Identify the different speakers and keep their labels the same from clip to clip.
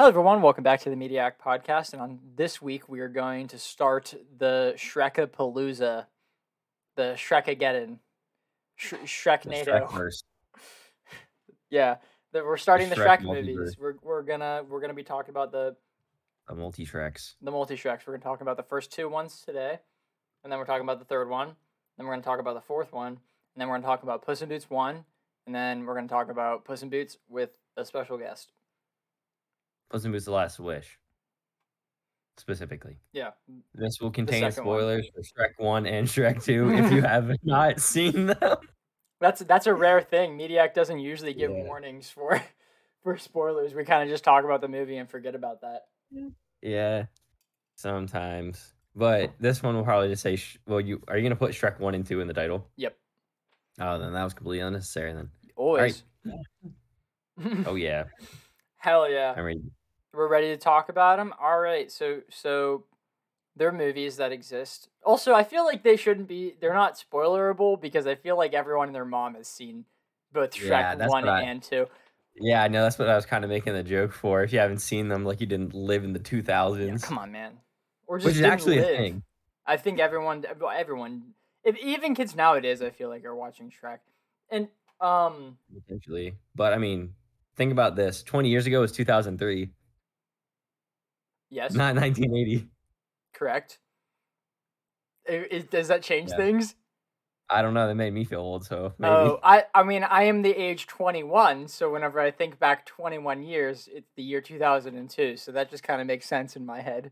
Speaker 1: Hello, everyone. Welcome back to the Mediak Podcast. And on this week, we are going to start the Shrekapalooza, the Shrekageddon, Sh- Shrek
Speaker 2: The
Speaker 1: NATO. Yeah, the, we're starting the,
Speaker 2: Shrek
Speaker 1: Shrek movies. We're we're gonna we're gonna be talking about the
Speaker 2: The multi Shreks.
Speaker 1: the multi Shreks. We're gonna talk about the first two ones today, and then we're talking about the third one. Then we're gonna talk about the fourth one, and then we're gonna talk about Puss in Boots one, and then we're gonna talk about Puss in Boots with a special guest.
Speaker 2: Puss in Boots: The Last Wish. Specifically,
Speaker 1: Yeah,
Speaker 2: this will contain
Speaker 1: second one.
Speaker 2: spoilers for Shrek One and Shrek Two if you have not seen them.
Speaker 1: That's that's a rare thing. Mediak doesn't usually give
Speaker 2: Yeah.
Speaker 1: warnings for for spoilers. We kind of just talk about the movie and forget about that.
Speaker 2: Yeah, sometimes. But this one will probably just say, "Well, you are you gonna put Shrek One and Two in the title?"
Speaker 1: Yep.
Speaker 2: Oh, then that was completely unnecessary. Then.
Speaker 1: Always.
Speaker 2: Oh yeah,
Speaker 1: Hell yeah.
Speaker 2: I'm ready.
Speaker 1: We're ready to talk about them. All right. So so they're movies that exist. Also, I feel like they shouldn't be. They're not spoilerable because I feel like everyone and their mom has seen both Shrek
Speaker 2: Yeah,
Speaker 1: one
Speaker 2: I-
Speaker 1: and two.
Speaker 2: Yeah, I know that's what I was kind of making the joke for. If you haven't seen them, like you didn't live in the 2000s,
Speaker 1: Yeah, come on, man. Or just
Speaker 2: which is actually
Speaker 1: live.
Speaker 2: a thing.
Speaker 1: I think everyone, everyone, if even kids nowadays, I feel like are watching Shrek, and um,
Speaker 2: potentially. But I mean, think about this: twenty years ago was two thousand three,
Speaker 1: yes,
Speaker 2: not nineteen eighty.
Speaker 1: correct. I- is- does that change
Speaker 2: Yeah.
Speaker 1: things?
Speaker 2: I don't know. That made me feel old, so maybe.
Speaker 1: Oh, I, I mean, I am the age twenty one, so whenever I think back twenty one years, it's the year two thousand and two. So that just kind of makes sense in my head.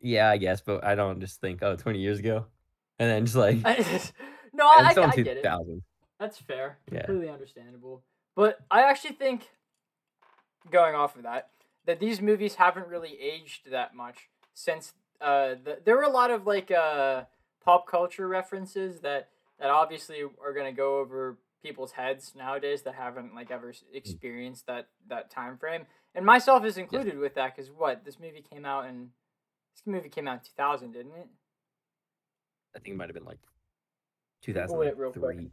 Speaker 2: Yeah, I guess, but I don't just think, oh, 20 years ago, and then just like
Speaker 1: no, I, I, I get it.
Speaker 2: 2000.
Speaker 1: That's fair.
Speaker 2: Yeah.
Speaker 1: Completely understandable. But I actually think, going off of that, that these movies haven't really aged that much since uh, the, there were a lot of like uh, pop culture references that that obviously are gonna go over people's heads nowadays that haven't like ever experienced that that time frame, and myself is included with that because what this movie came out in this movie came out in two thousand, didn't it?
Speaker 2: I think it might have been like
Speaker 1: Google it real quick.
Speaker 2: 2003.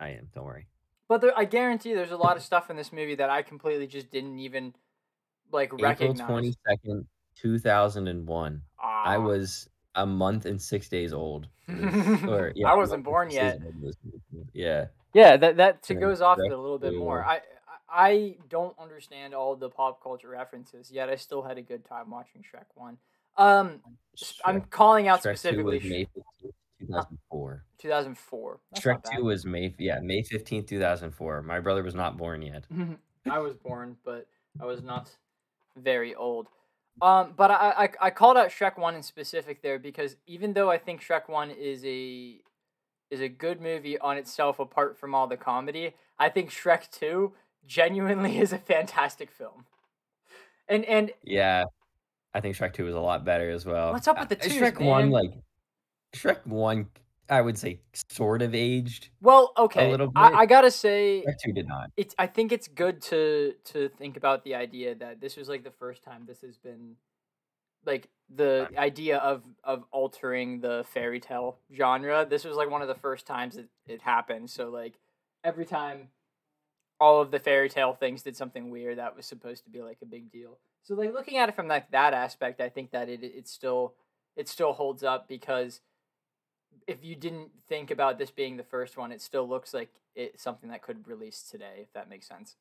Speaker 2: I am. Don't worry.
Speaker 1: But there, I guarantee there's a lot of stuff in this movie that I completely just didn't even like
Speaker 2: April
Speaker 1: recognize.
Speaker 2: 22nd, 2001. I
Speaker 1: Ah.
Speaker 2: was a month and six days old. Or, yeah,
Speaker 1: I wasn't born yet.
Speaker 2: old when this movie came out. Yeah.
Speaker 1: Yeah, that that to goes off it a little bit more. I I- don't understand all the pop culture references, yet I still had a good time watching Shrek One. Um, s- I'm calling out
Speaker 2: Shrek 2
Speaker 1: specifically
Speaker 2: was May 15th, 2004.
Speaker 1: 2004. That's
Speaker 2: Shrek 2 was May, yeah, May 15th, 2004. My brother was not born yet.
Speaker 1: I was born, but I was not very old. Um, but I, I I called out Shrek One in specific there because even though I think Shrek One is a is a good movie on itself apart from all the comedy, I think Shrek Two genuinely is a fantastic film. And and
Speaker 2: Yeah. I think Shrek 2 is a lot better as well.
Speaker 1: What's up with the twos,
Speaker 2: Shrek 1, like, Shrek 1, I would say, sort of aged.
Speaker 1: well, okay, a
Speaker 2: little bit.
Speaker 1: I, I gotta say
Speaker 2: 2 did not.
Speaker 1: it's I think it's good to to think about the idea that this was like the first time this has been like the idea of of altering the fairy tale genre. This was like one of the first times it, it happened. So like every time all of the fairy tale things did something weird that was supposed to be like a big deal. So like looking at it from like that aspect, I think that it it still it still holds up because if you didn't think about this being the first one, it still looks like it's something that could release today, if that makes sense.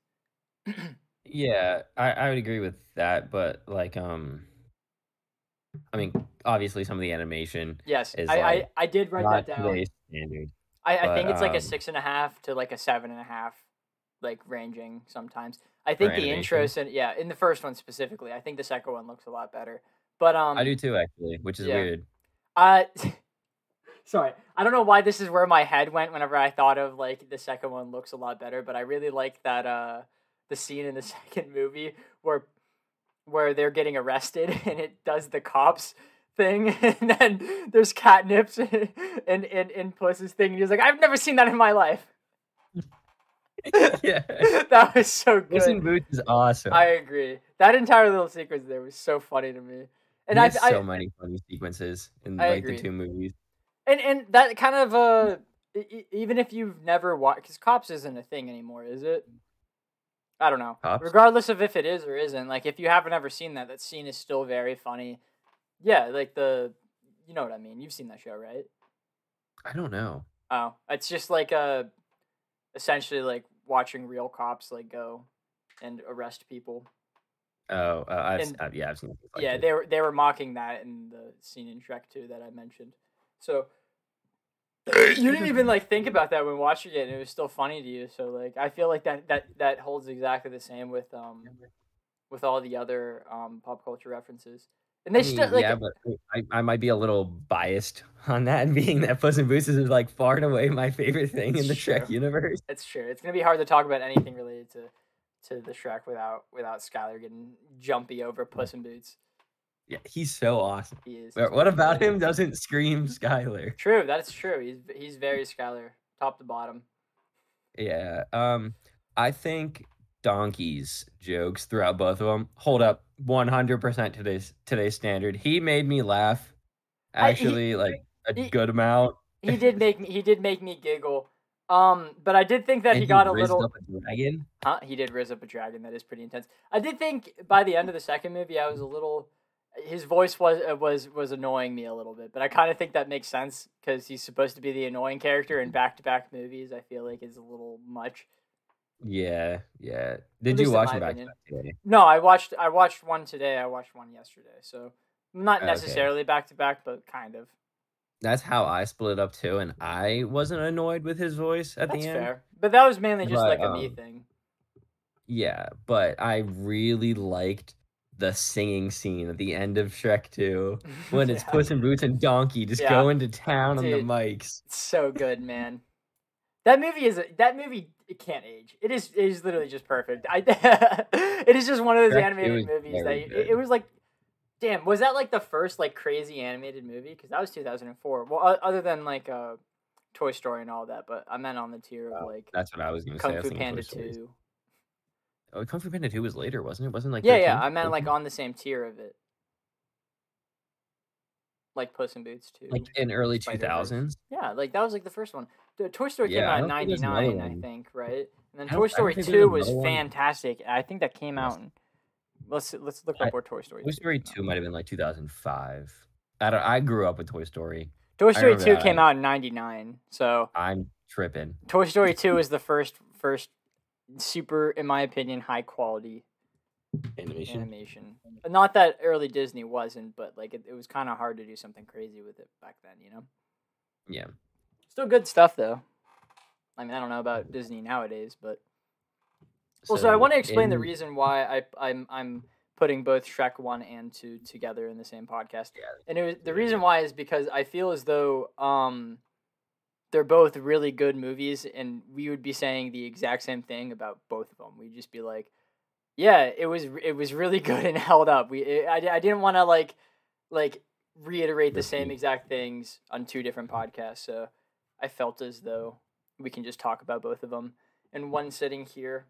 Speaker 2: Yeah, I, I would agree with that, but like um I mean, obviously some of the animation
Speaker 1: Yes,
Speaker 2: Is
Speaker 1: I,
Speaker 2: like
Speaker 1: I I did write that down.
Speaker 2: standard.
Speaker 1: I, I
Speaker 2: but,
Speaker 1: think it's like a
Speaker 2: um,
Speaker 1: six and a half to like a seven and a half, like ranging sometimes. I think the intro,
Speaker 2: animation?
Speaker 1: said yeah, in the first one specifically. I think the second one looks a lot better. But um,
Speaker 2: I do too actually, which is
Speaker 1: yeah.
Speaker 2: weird.
Speaker 1: Uh, sorry, I don't know why this is where my head went whenever I thought of like the second one looks a lot better, but I really like that uh the scene in the second movie where where they're getting arrested and it does the cops thing and then there's catnips and in in Puss's thing and he's like I've never seen that in my life.
Speaker 2: yeah.
Speaker 1: that was so
Speaker 2: Puss
Speaker 1: good.
Speaker 2: Boots is awesome.
Speaker 1: I agree. That entire little sequence there was so funny to me. And I,
Speaker 2: There's
Speaker 1: I
Speaker 2: so many funny sequences in
Speaker 1: I
Speaker 2: like
Speaker 1: agree.
Speaker 2: the two movies.
Speaker 1: And and that kind of uh, e- even if you've never watched, because cops isn't a thing anymore, is it? I don't know.
Speaker 2: Cops?
Speaker 1: Regardless of if it is or isn't, like if you haven't ever seen that, that scene is still very funny. Yeah, like the, you know what I mean. You've seen that show, right?
Speaker 2: I don't know.
Speaker 1: Oh, it's just like uh essentially like watching real cops like go and arrest people.
Speaker 2: Oh, uh, I've,
Speaker 1: And-
Speaker 2: uh, yeah, I've seen. Like
Speaker 1: yeah,
Speaker 2: it.
Speaker 1: they were they were mocking that in the scene in Shrek 2 that I mentioned. So you didn't even like think about that when watching it and it was still funny to you. So like I feel like that that that holds exactly the same with um with all the other um pop culture references. And they
Speaker 2: I mean,
Speaker 1: still like
Speaker 2: yeah, but I, I might be a little biased on that, being that Puss in Boots is like far and away my favorite thing in the
Speaker 1: It's
Speaker 2: Shrek universe.
Speaker 1: it's true. It's gonna be hard to talk about anything related to to the Shrek without without Skylar getting jumpy over Puss in Boots.
Speaker 2: Yeah, he's so awesome.
Speaker 1: He is.
Speaker 2: What about him doesn't scream Skylar?
Speaker 1: True, that's true. He's he's very Skylar, top to bottom.
Speaker 2: Yeah. Um, I think Donkey's jokes throughout both of them hold up 100% today's today's standard. He made me laugh,
Speaker 1: I- he-
Speaker 2: actually, like a
Speaker 1: he-
Speaker 2: good amount.
Speaker 1: He did make me he did make me giggle. Um, but I did think that
Speaker 2: And
Speaker 1: he got a little
Speaker 2: up a dragon.
Speaker 1: Huh? He did riz up a dragon. That is pretty intense. I did think by the end of the second movie, I was a little. His voice was uh, was was annoying me a little bit, but I kind of think that makes sense because he's supposed to be the annoying character in back to back movies. I feel like is a little much.
Speaker 2: Yeah, yeah. Did you watch back today?
Speaker 1: No, I watched I watched one today. I watched one yesterday. So not necessarily back to back, but kind of.
Speaker 2: That's how I split it up too, and I wasn't annoyed with his voice at
Speaker 1: That's
Speaker 2: the end.
Speaker 1: fair. But that was mainly just
Speaker 2: But,
Speaker 1: like a me
Speaker 2: um,
Speaker 1: thing.
Speaker 2: Yeah, but I really liked the singing scene at the end of Shrek 2 when it's
Speaker 1: Yeah.
Speaker 2: Puss in Boots and Donkey just
Speaker 1: Yeah.
Speaker 2: going to town on the mics.
Speaker 1: So good, man. That movie is that movie. It can't age. It is. It is literally just perfect. I. it is just one of those
Speaker 2: Shrek
Speaker 1: animated movies that it, it was like. Damn, was that like the first like crazy animated movie? Because that was two thousand and four. Well, other than like uh, Toy Story and all that, but I meant on the tier of like
Speaker 2: That's what I was gonna say. I
Speaker 1: Kung Fu Panda two.
Speaker 2: Oh, Kung Fu Panda 2 was later, wasn't it? Wasn't like
Speaker 1: Yeah, yeah, I meant like on the same tier of it. Like Puss in Boots too.
Speaker 2: like in early 2000s.
Speaker 1: Yeah, like that was like the first one. The Toy Story came
Speaker 2: Yeah, I
Speaker 1: out in
Speaker 2: don't think there's another
Speaker 1: '99, I think, right? And then
Speaker 2: I don't- I
Speaker 1: Toy Story Two was
Speaker 2: one.
Speaker 1: fantastic. I think that came out. In, let's let's look up where Toy Story.
Speaker 2: Toy Story 2 might have been like 2005. I don't, I grew up with Toy Story.
Speaker 1: Toy Story Two
Speaker 2: that.
Speaker 1: came out in '99, so
Speaker 2: I'm tripping.
Speaker 1: Toy Story Two is the first first super, in my opinion, high quality
Speaker 2: Animation.
Speaker 1: animation. Not that early Disney wasn't, but like it, it was kind of hard to do something crazy with it back then, you know.
Speaker 2: Yeah.
Speaker 1: Still good stuff though. I mean, I don't know about Disney nowadays, but Well, so, I want to explain the reason why I I'm I'm putting both Shrek one and two together in the same podcast.
Speaker 2: Yeah.
Speaker 1: And it was, the reason why is because I feel as though um they're both really good movies, and we would be saying the exact same thing about both of them. We'd just be like, yeah, it was it was really good and held up. We it, I I didn't want to like like reiterate the same exact things on two different podcasts, so I felt as though we can just talk about both of them in one sitting here.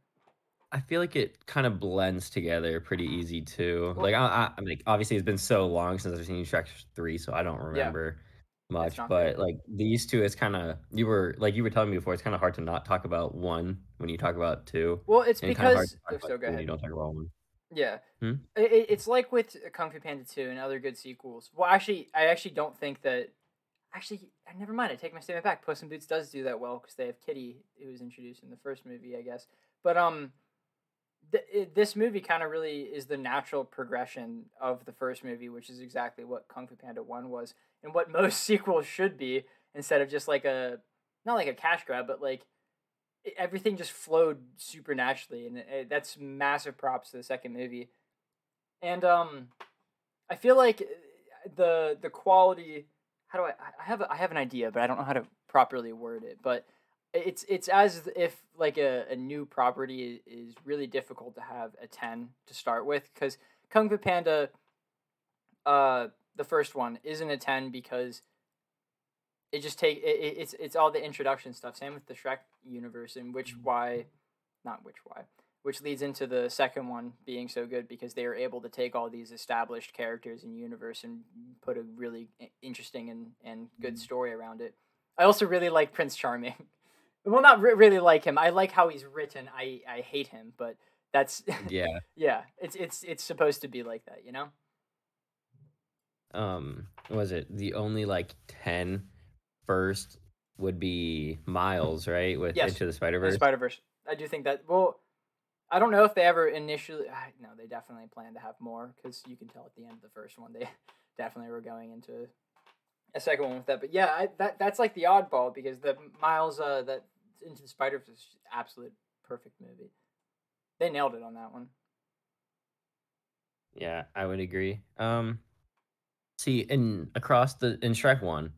Speaker 2: I feel like it kind of blends together pretty easy too.
Speaker 1: Well-
Speaker 2: like I, I, I mean, obviously it's been so long since I've seen Shrek three, so I don't remember much. But
Speaker 1: fair.
Speaker 2: like these two, it's kind of you were like you were telling me before. It's kind of hard to not talk about one when you talk about two.
Speaker 1: Well, it's because oh, so go
Speaker 2: you don't talk about one.
Speaker 1: Yeah,
Speaker 2: Hmm?
Speaker 1: I- I- it's like with Kung Fu Panda two and other good sequels. Well, actually, I actually don't think that. Actually, I never mind. I take my statement back. Puss in Boots does do that well because they have Kitty, who was introduced in the first movie, I guess. But um, th- this movie kind of really is the natural progression of the first movie, which is exactly what Kung Fu Panda one was, and what most sequels should be, instead of just like a not like a cash grab, but like it- everything just flowed super naturally, and it, that's massive props to the second movie. And um, I feel like uh, the the quality. How do I? I have a, I have an idea, but I don't know how to properly word it. But it's it's as if like a, a new property is really difficult to have a ten to start with because Kung Fu Panda, uh, the first one isn't a ten because it just take it, it- it's it's all the introduction stuff. Same with the Shrek universe, and which why, not which why, which leads into the second one being so good because they were able to take all these established characters and universe and put a really interesting and and good story around it. I also really like Prince Charming. well, not re- really like him. I like how he's written. I I hate him, but That's
Speaker 2: Yeah.
Speaker 1: yeah. It's it's it's supposed to be like that, you know.
Speaker 2: Um, was it the only like 10 first would be Miles, right? With
Speaker 1: Yes,
Speaker 2: Into the Spider
Speaker 1: The
Speaker 2: Verse.
Speaker 1: Spider Verse. I do think that. Well, I don't know if they ever initially. ah, No, they definitely plan to have more because you can tell at the end of the first one they definitely were going into a second one with that. But yeah, I, that that's like the oddball because the Miles uh that Into the Spider Verse absolute perfect movie. They nailed it on that one.
Speaker 2: Yeah, I would agree. Um, see, in across the in Shrek one,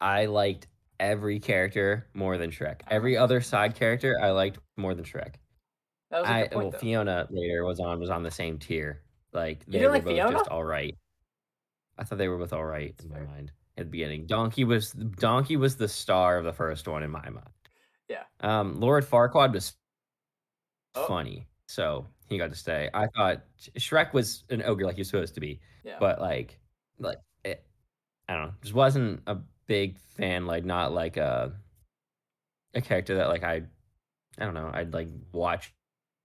Speaker 2: I liked every character more than Shrek. Every other side character I liked more than Shrek.
Speaker 1: That was
Speaker 2: I
Speaker 1: point
Speaker 2: well,
Speaker 1: though.
Speaker 2: Fiona later was on was on the same tier. Like they were
Speaker 1: like
Speaker 2: both
Speaker 1: Fiona?
Speaker 2: just all right. I thought they were both all right
Speaker 1: That's
Speaker 2: in my mind at the beginning. Donkey was Donkey was the star of the first one in my mind.
Speaker 1: Yeah.
Speaker 2: Um, Lord Farquaad was
Speaker 1: Oh.
Speaker 2: funny, so he got to stay. I thought Shrek was an ogre like he was supposed to be,
Speaker 1: Yeah.
Speaker 2: but like, like it, I don't know, just wasn't a big fan. Like, not like a a character that like I, I don't know, I'd like watch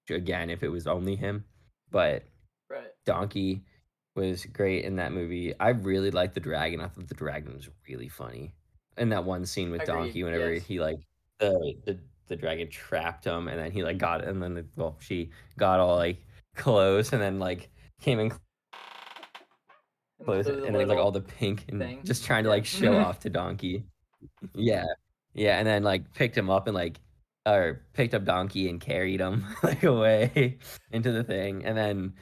Speaker 2: again if it was only him. But
Speaker 1: right.
Speaker 2: Donkey was great in that movie. I really liked the dragon. I thought the dragon was really funny. In that one scene with
Speaker 1: Agreed,
Speaker 2: Donkey, whenever
Speaker 1: yes.
Speaker 2: he like the the the dragon trapped him, and then he like got and then the, well she got all like close, and then like came in
Speaker 1: And
Speaker 2: close,
Speaker 1: the
Speaker 2: and then like all the pink and
Speaker 1: thing.
Speaker 2: just trying to like show off to Donkey. Yeah, yeah, and then like picked him up and like or picked up Donkey and carried him like away into the thing, and then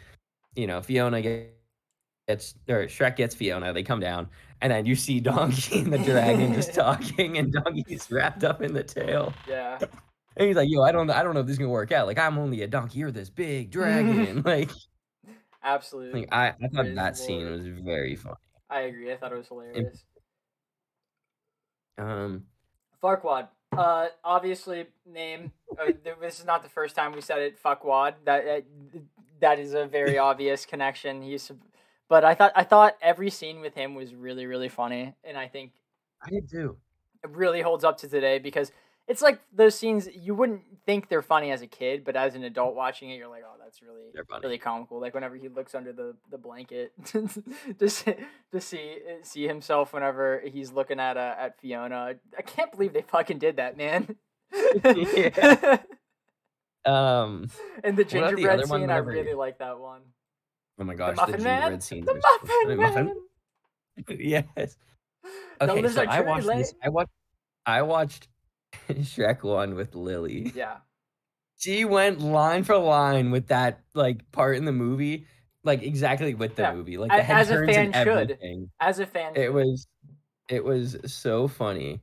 Speaker 2: you know Fiona gets or Shrek gets Fiona. They come down, and then you see Donkey and the dragon just talking, and Donkey's wrapped up in the tail,
Speaker 1: Yeah.
Speaker 2: and he's like, "Yo, I don't, I don't know if this is gonna work out. Like, I'm only a donkey. You're this big dragon. like,
Speaker 1: Absolutely.
Speaker 2: like I, I thought that scene was very funny.
Speaker 1: I agree. I thought it was hilarious.
Speaker 2: Um,
Speaker 1: Farquaad. Uh, obviously, name. Uh, this is not the first time we said it. Fuckwad. That uh, that is a very obvious connection. He's, but I thought I thought every scene with him was really really funny, and I think
Speaker 2: I did too.
Speaker 1: it really holds up to today because it's like those scenes you wouldn't think they're funny as a kid, but as an adult watching it, you're like, oh, that's really really comical. Like whenever he looks under the, the blanket to see, to see see himself whenever he's looking at uh, at Fiona. I can't believe they fucking did that, man.
Speaker 2: Yeah. Um,
Speaker 1: and the
Speaker 2: the
Speaker 1: gingerbread
Speaker 2: one
Speaker 1: scene, I really like that one.
Speaker 2: Oh my gosh, the,
Speaker 1: Muffin Man.
Speaker 2: gingerbread scenes.
Speaker 1: The Muffin Man.
Speaker 2: Yes.
Speaker 1: The
Speaker 2: Okay, so I watched this. I watched. I watched Shrek one with Lily.
Speaker 1: Yeah,
Speaker 2: She went line for line with that like part in the movie, like exactly with the
Speaker 1: Yeah,
Speaker 2: movie, like the
Speaker 1: as a fan should. as a fan,
Speaker 2: It was, it was so funny,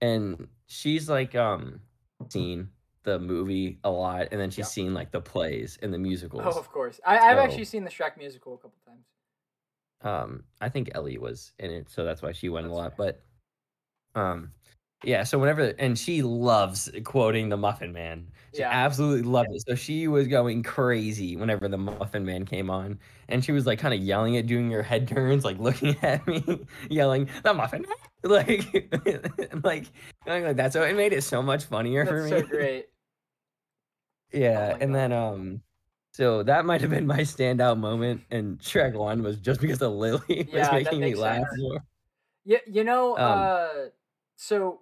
Speaker 2: and she's like um seen the movie a lot, and then she's
Speaker 1: Yeah.
Speaker 2: seen like the plays and the musicals.
Speaker 1: oh, of course. I, I've
Speaker 2: So-
Speaker 1: actually seen the Shrek musical a couple times.
Speaker 2: um i think ellie was in it so that's why she went
Speaker 1: That's
Speaker 2: a lot but um yeah so whenever and she loves quoting the muffin man she
Speaker 1: Yeah.
Speaker 2: absolutely loved it so she was going crazy whenever the muffin man came on and she was like kind of yelling at doing her head turns like looking at me yelling the muffin man like like going like that so it made it so much funnier for me
Speaker 1: so great.
Speaker 2: Yeah
Speaker 1: my
Speaker 2: and then um so that might have been my standout moment and Shrek 1 was just because of Lily was
Speaker 1: Yeah,
Speaker 2: making me laugh more.
Speaker 1: You, you know,
Speaker 2: Um,
Speaker 1: uh, so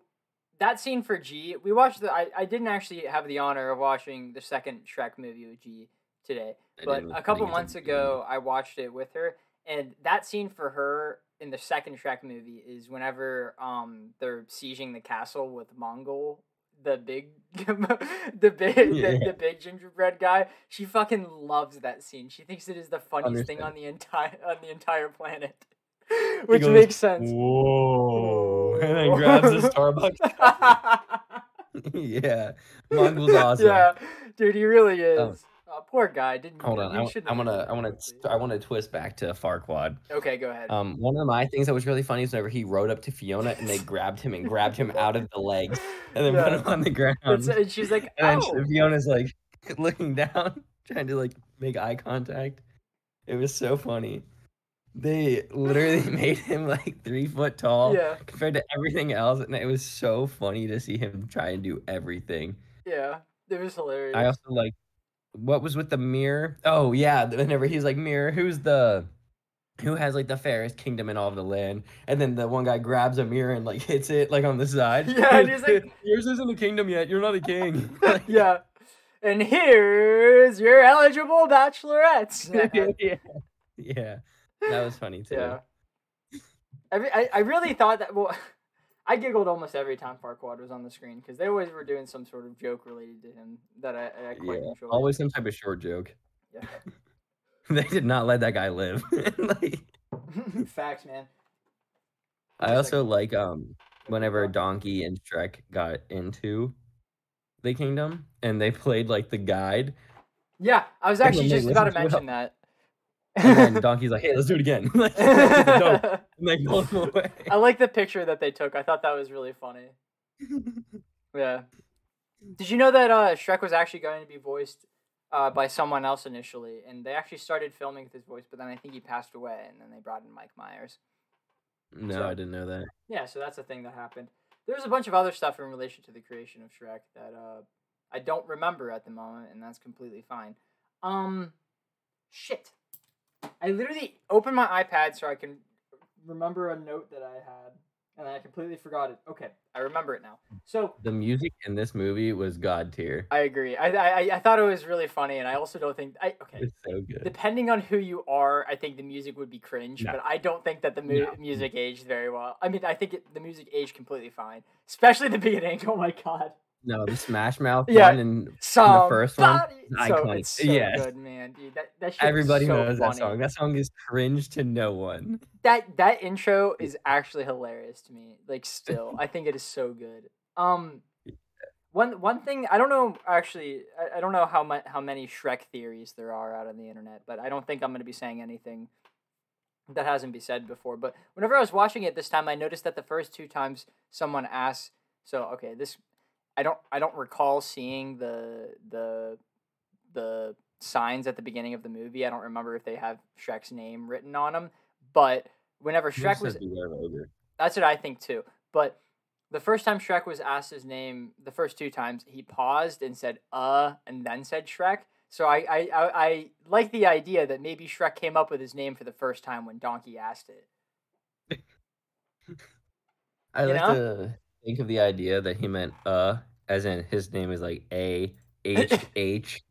Speaker 1: that scene for G, we watched the. I, I didn't actually have the honor of watching the second Shrek movie with G today, but a couple months ago, I watched it with her, and that scene for her in the second Shrek movie is whenever um they're sieging the castle with Mongo. The big, the big, the,
Speaker 2: Yeah.
Speaker 1: the big gingerbread guy. She fucking loves that scene. She thinks it is the funniest thing on the entire on the entire planet, which
Speaker 2: goes,
Speaker 1: makes sense.
Speaker 2: Whoa! And then grabs his Starbucks. yeah, Mongo's awesome.
Speaker 1: Yeah, dude, he really is.
Speaker 2: Um,
Speaker 1: Uh, poor guy. Didn't
Speaker 2: Hold on, I, w-
Speaker 1: shouldn't
Speaker 2: I want to, I want to. I want to twist back to Farquaad.
Speaker 1: Okay, go ahead.
Speaker 2: Um, one of my things that was really funny is whenever he rode up to Fiona and they grabbed him and grabbed him out of the legs and then put him on the ground.
Speaker 1: It's- and she's like,
Speaker 2: And
Speaker 1: oh.
Speaker 2: Fiona's like looking down, trying to like make eye contact. It was so funny. They literally made him like three foot tall
Speaker 1: Yeah,
Speaker 2: compared to everything else, and it was so funny to see him try and do everything.
Speaker 1: yeah. It was hilarious.
Speaker 2: I also like, what was with the mirror? Oh yeah, whenever he's like mirror, who's the who has like the fairest kingdom in all of the land? And then the one guy grabs a mirror and like hits it like on the side.
Speaker 1: Yeah, and he's like-
Speaker 2: yours isn't a kingdom yet. You're not a king.
Speaker 1: Yeah. And here's your eligible bachelorettes.
Speaker 2: yeah. Yeah. That was funny too.
Speaker 1: Yeah. Every, I, I really thought that. Well, I giggled almost every time Farquaad was on the screen because they always were doing some sort of joke related to him that I, I quite
Speaker 2: Yeah,
Speaker 1: enjoyed.
Speaker 2: Always some type of short joke.
Speaker 1: Yeah.
Speaker 2: they did not let that guy live. like,
Speaker 1: Facts, man.
Speaker 2: I
Speaker 1: Just
Speaker 2: also
Speaker 1: like-
Speaker 2: like um whenever Donkey and Shrek got into the kingdom and they played like the guide
Speaker 1: Yeah, I was actually just about to mention that.
Speaker 2: And then Donkey's like, "Hey, let's do it again." like, don't. And they away.
Speaker 1: I like the picture that they took. I thought that was really funny. Yeah. Did you know that uh, Shrek was actually going to be voiced uh, by someone else initially, and they actually started filming with his voice, but then I think he passed away, and then they brought in Mike Myers.
Speaker 2: No,
Speaker 1: So-
Speaker 2: I didn't know that.
Speaker 1: Yeah, so that's a thing that happened. There's a bunch of other stuff in relation to the creation of Shrek that uh, I don't remember at the moment, and that's completely fine. Um, shit. I literally opened my iPad so I can remember a note that I had, and I completely forgot it. Okay, I remember it now. So
Speaker 2: The music in this movie was god tier.
Speaker 1: I agree. I I, I thought it was really funny, and I also don't think I okay.
Speaker 2: It's so good.
Speaker 1: Depending on who you are, I think the music would be cringe,
Speaker 2: No.
Speaker 1: but I don't think that the mu-
Speaker 2: No.
Speaker 1: music aged very well. I mean, I think it, the music aged completely fine, especially the beginning. Oh my god,
Speaker 2: No, the Smash Mouth
Speaker 1: Yeah.
Speaker 2: one and
Speaker 1: the
Speaker 2: first one,
Speaker 1: so
Speaker 2: iconic.
Speaker 1: it's so
Speaker 2: Yeah.
Speaker 1: good, man, dude. That that
Speaker 2: everybody
Speaker 1: so
Speaker 2: knows that song. That song is cringe to no one.
Speaker 1: That that intro is actually hilarious to me. Like, still, I think it is so good. Um, one one thing I don't know actually I, I don't know how mu- how many Shrek theories there are out on the internet, but I don't think I'm going to be saying anything that hasn't been said before. But whenever I was watching it this time, I noticed that the first two times someone asked, so okay, this I don't I don't recall seeing the the the signs at the beginning of the movie. I don't remember if they have Shrek's name written on them, but whenever
Speaker 2: It
Speaker 1: Shrek was
Speaker 2: says Beware of Ogre.
Speaker 1: that's what I think too. But the first time Shrek was asked his name, the first two times he paused and said "uh" and then said Shrek. So I I, I, I like the idea that maybe Shrek came up with his name for the first time when Donkey asked it.
Speaker 2: I
Speaker 1: You
Speaker 2: like
Speaker 1: know?
Speaker 2: to think of the idea that he meant uh, as in his name is like A H H,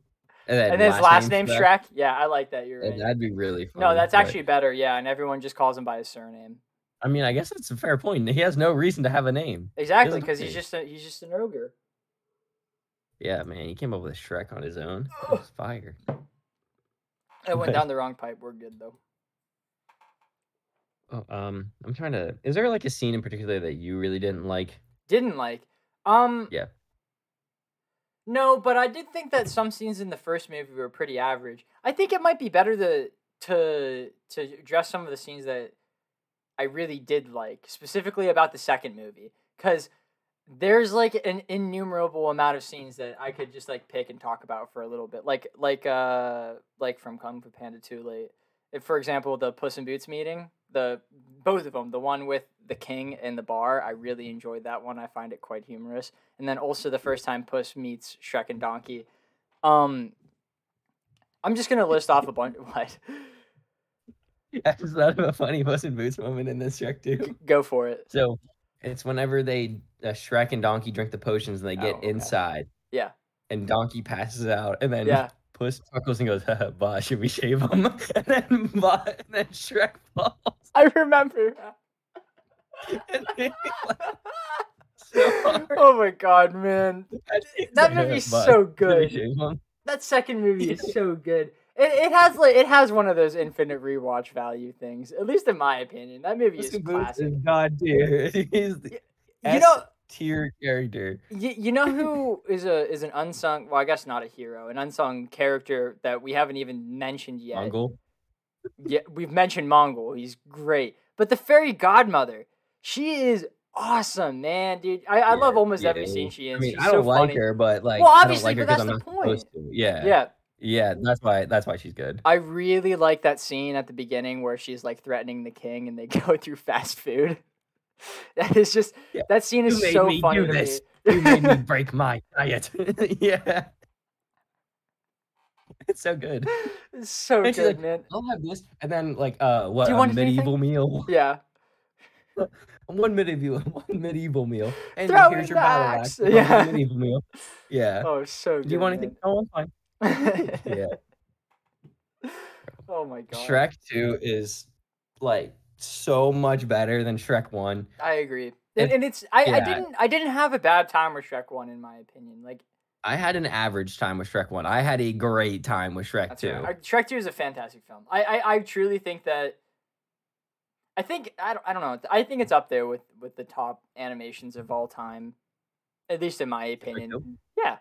Speaker 2: and then
Speaker 1: and his last name
Speaker 2: name's
Speaker 1: Shrek. Yeah, I like that. You're right.
Speaker 2: that'd be really funny.
Speaker 1: No, that's
Speaker 2: but-
Speaker 1: actually better. Yeah, and everyone just calls him by his surname.
Speaker 2: I mean, I guess it's a fair point. He has no reason to have a name.
Speaker 1: Exactly, because he's just a, he's just an ogre.
Speaker 2: Yeah, man, he came up with Shrek on his own. It was fire.
Speaker 1: It went down the wrong pipe. We're good though.
Speaker 2: Oh, um, I'm trying to. Is there like a scene in particular that you really didn't like?
Speaker 1: Didn't like. Um.
Speaker 2: Yeah.
Speaker 1: No, but I did think that some scenes in the first movie were pretty average. I think it might be better to to to address some of the scenes that I really did like, specifically about the second movie, because there's like an innumerable amount of scenes that I could just like pick and talk about for a little bit, like like uh like from Kung Fu Panda Two Late. If, for example, the Puss in Boots meeting, the both of them, the one with the king and the bar, I really enjoyed that one. I find it quite humorous. And then also the first time Puss meets Shrek and Donkey. Um, I'm just gonna list off a bunch. What?
Speaker 2: I just thought of a funny Puss in Boots moment in this Shrek too.
Speaker 1: Go for it.
Speaker 2: So it's whenever they uh, Shrek and Donkey drink the potions and they get
Speaker 1: Oh, okay.
Speaker 2: inside.
Speaker 1: Yeah.
Speaker 2: And Donkey passes out, and then
Speaker 1: Yeah.
Speaker 2: Puss chuckles and goes, "Haha, "Bah, should we shave him?" and then bah, and then Shrek falls.
Speaker 1: I remember.
Speaker 2: And they laugh so
Speaker 1: oh my god, man! That movie's so good. That second movie is so good. It, it has like it has one of those infinite rewatch value things. At least in my opinion, that movie is classic.
Speaker 2: god tier. He's the
Speaker 1: You know,
Speaker 2: tier character.
Speaker 1: you, you know who is a is an unsung? Well, I guess not a hero, an unsung character that we haven't even mentioned yet.
Speaker 2: Mongo.
Speaker 1: Yeah, we've mentioned Mongo. He's great, but the fairy godmother, she is awesome, man, dude. I, I love
Speaker 2: Yeah,
Speaker 1: almost every scene she is.
Speaker 2: I mean,
Speaker 1: She's
Speaker 2: I don't
Speaker 1: so
Speaker 2: like
Speaker 1: funny.
Speaker 2: her, but like,
Speaker 1: Well,
Speaker 2: I
Speaker 1: obviously,
Speaker 2: don't like her
Speaker 1: that's
Speaker 2: I'm
Speaker 1: the
Speaker 2: supposed to. Yeah,
Speaker 1: Yeah,
Speaker 2: yeah. That's why. That's why she's good.
Speaker 1: I really like that scene at the beginning where she's like threatening the king and they go through fast food. That is just
Speaker 2: Yeah.
Speaker 1: that scene
Speaker 2: You
Speaker 1: is
Speaker 2: made
Speaker 1: so
Speaker 2: me
Speaker 1: funny
Speaker 2: do this. You made me break my diet. yeah. It's so good.
Speaker 1: It's so
Speaker 2: And she's
Speaker 1: good,
Speaker 2: like,
Speaker 1: man.
Speaker 2: I'll have this, and then like, uh, what Do
Speaker 1: you
Speaker 2: a
Speaker 1: want
Speaker 2: medieval meal.
Speaker 1: Yeah.
Speaker 2: one medieval, one medieval meal, and
Speaker 1: Throw
Speaker 2: here's your battle
Speaker 1: axe. Yeah.
Speaker 2: medieval meal. Yeah.
Speaker 1: Oh, so good.
Speaker 2: Do you want anything? No, I'm fine. Yeah.
Speaker 1: oh my god.
Speaker 2: Shrek Two is like so much better than Shrek One.
Speaker 1: I agree. And, and it's I, I didn't I didn't have a bad time with Shrek One in my opinion. Like
Speaker 2: I had an average time with Shrek One. I had a great time with Shrek
Speaker 1: that's
Speaker 2: Two.
Speaker 1: right. Shrek Two is a fantastic film. I, I I truly think that. I think I don't, I don't know. I think it's up there with with the top animations of all time, at least in my opinion.
Speaker 2: two?
Speaker 1: Yeah.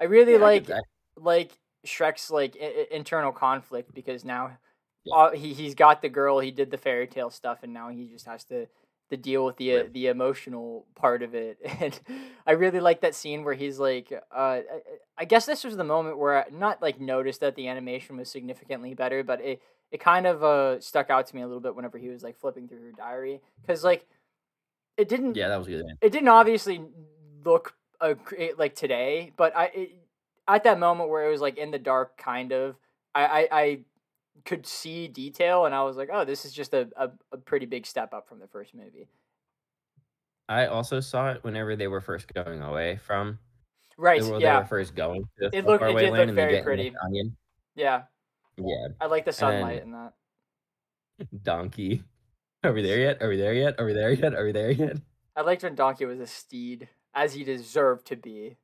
Speaker 1: I really
Speaker 2: Yeah,
Speaker 1: like
Speaker 2: get that.
Speaker 1: like Shrek's like I- I- internal conflict because now
Speaker 2: Yeah.
Speaker 1: uh, he he's got the girl, he did the fairy tale stuff, and now he just has to to deal with the uh, the emotional part of it. And I really like that scene where he's like, uh, I, I guess this was the moment where I not like noticed that the animation was significantly better, but it it kind of uh stuck out to me a little bit whenever he was like flipping through her diary because like it didn't
Speaker 2: Yeah, that was good.
Speaker 1: it didn't obviously look uh, like today, but I it, at that moment where it was like in the dark, kind of, I, I I could see detail, and I was like, oh, this is just a, a, a pretty big step up from the first movie.
Speaker 2: I also saw it whenever they were first going away from
Speaker 1: Right?
Speaker 2: the
Speaker 1: Yeah,
Speaker 2: they were first going to.
Speaker 1: It looked- it did look
Speaker 2: and
Speaker 1: very
Speaker 2: get in the
Speaker 1: pretty.
Speaker 2: Onion.
Speaker 1: yeah.
Speaker 2: Yeah,
Speaker 1: I like the sunlight in that.
Speaker 2: donkey. Are we there yet? Are we there yet? Are we there yet? Are we there yet?
Speaker 1: I liked when Donkey was a steed, as he deserved to be.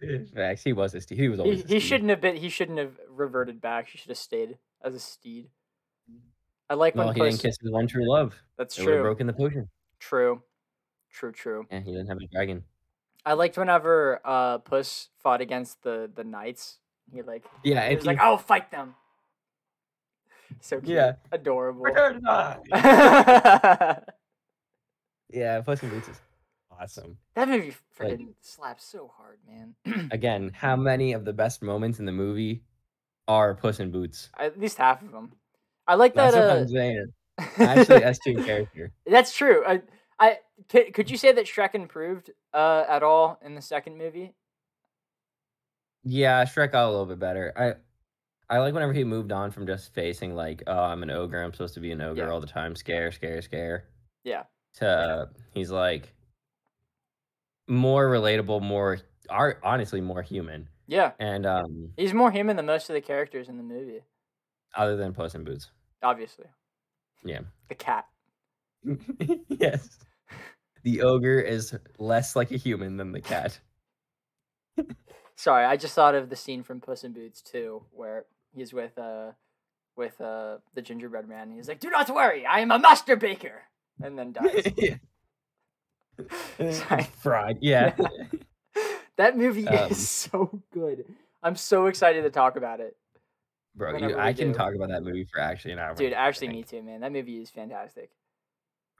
Speaker 2: Facts. He was a steed. He was
Speaker 1: He,
Speaker 2: always. a
Speaker 1: he shouldn't have been. He shouldn't have reverted back. He should have stayed as a steed. I like
Speaker 2: Well,
Speaker 1: when
Speaker 2: he
Speaker 1: Puss.
Speaker 2: didn't kiss his one true love.
Speaker 1: That's
Speaker 2: It
Speaker 1: true.
Speaker 2: broken the potion.
Speaker 1: True. True. True.
Speaker 2: Yeah, he didn't have a dragon.
Speaker 1: I liked whenever uh Puss fought against the the knights. He like
Speaker 2: Yeah,
Speaker 1: he
Speaker 2: and
Speaker 1: was like, "I'll fight them." So cute.
Speaker 2: Yeah.
Speaker 1: Adorable.
Speaker 2: Return to die. Yeah, Puss in Boots is awesome.
Speaker 1: That movie
Speaker 2: Like-
Speaker 1: freaking slaps so hard, man.
Speaker 2: Again, how many of the best moments in the movie are Puss in Boots?
Speaker 1: At least half of them. I like
Speaker 2: That's
Speaker 1: that.
Speaker 2: what
Speaker 1: Uh,
Speaker 2: I'm saying. Actually, S tier character.
Speaker 1: that's true. I, I could, could you say that Shrek improved uh at all in the second movie?
Speaker 2: Yeah, Shrek got a little bit better. I I like whenever he moved on from just facing like, oh, I'm an ogre. I'm supposed to be an ogre
Speaker 1: Yeah.
Speaker 2: all the time. Scare, scare, scare.
Speaker 1: Yeah.
Speaker 2: To he's like more relatable, more are honestly more human.
Speaker 1: Yeah,
Speaker 2: And um,
Speaker 1: he's more human than most of the characters in the movie.
Speaker 2: other than Puss in Boots.
Speaker 1: Obviously,
Speaker 2: Yeah.
Speaker 1: the cat.
Speaker 2: yes. The ogre is less like a human than the cat.
Speaker 1: Sorry, I just thought of the scene from Puss in Boots too, where he's with uh with uh the gingerbread man. And he's like, "Do not worry, I am a master baker," and then dies. Sorry.
Speaker 2: Fried. Yeah.
Speaker 1: That movie
Speaker 2: Um,
Speaker 1: is so good. I'm so excited to talk about it,
Speaker 2: Bro, you, I can
Speaker 1: do.
Speaker 2: talk about that movie for actually an hour.
Speaker 1: dude. Actually, me too, man. That movie is fantastic.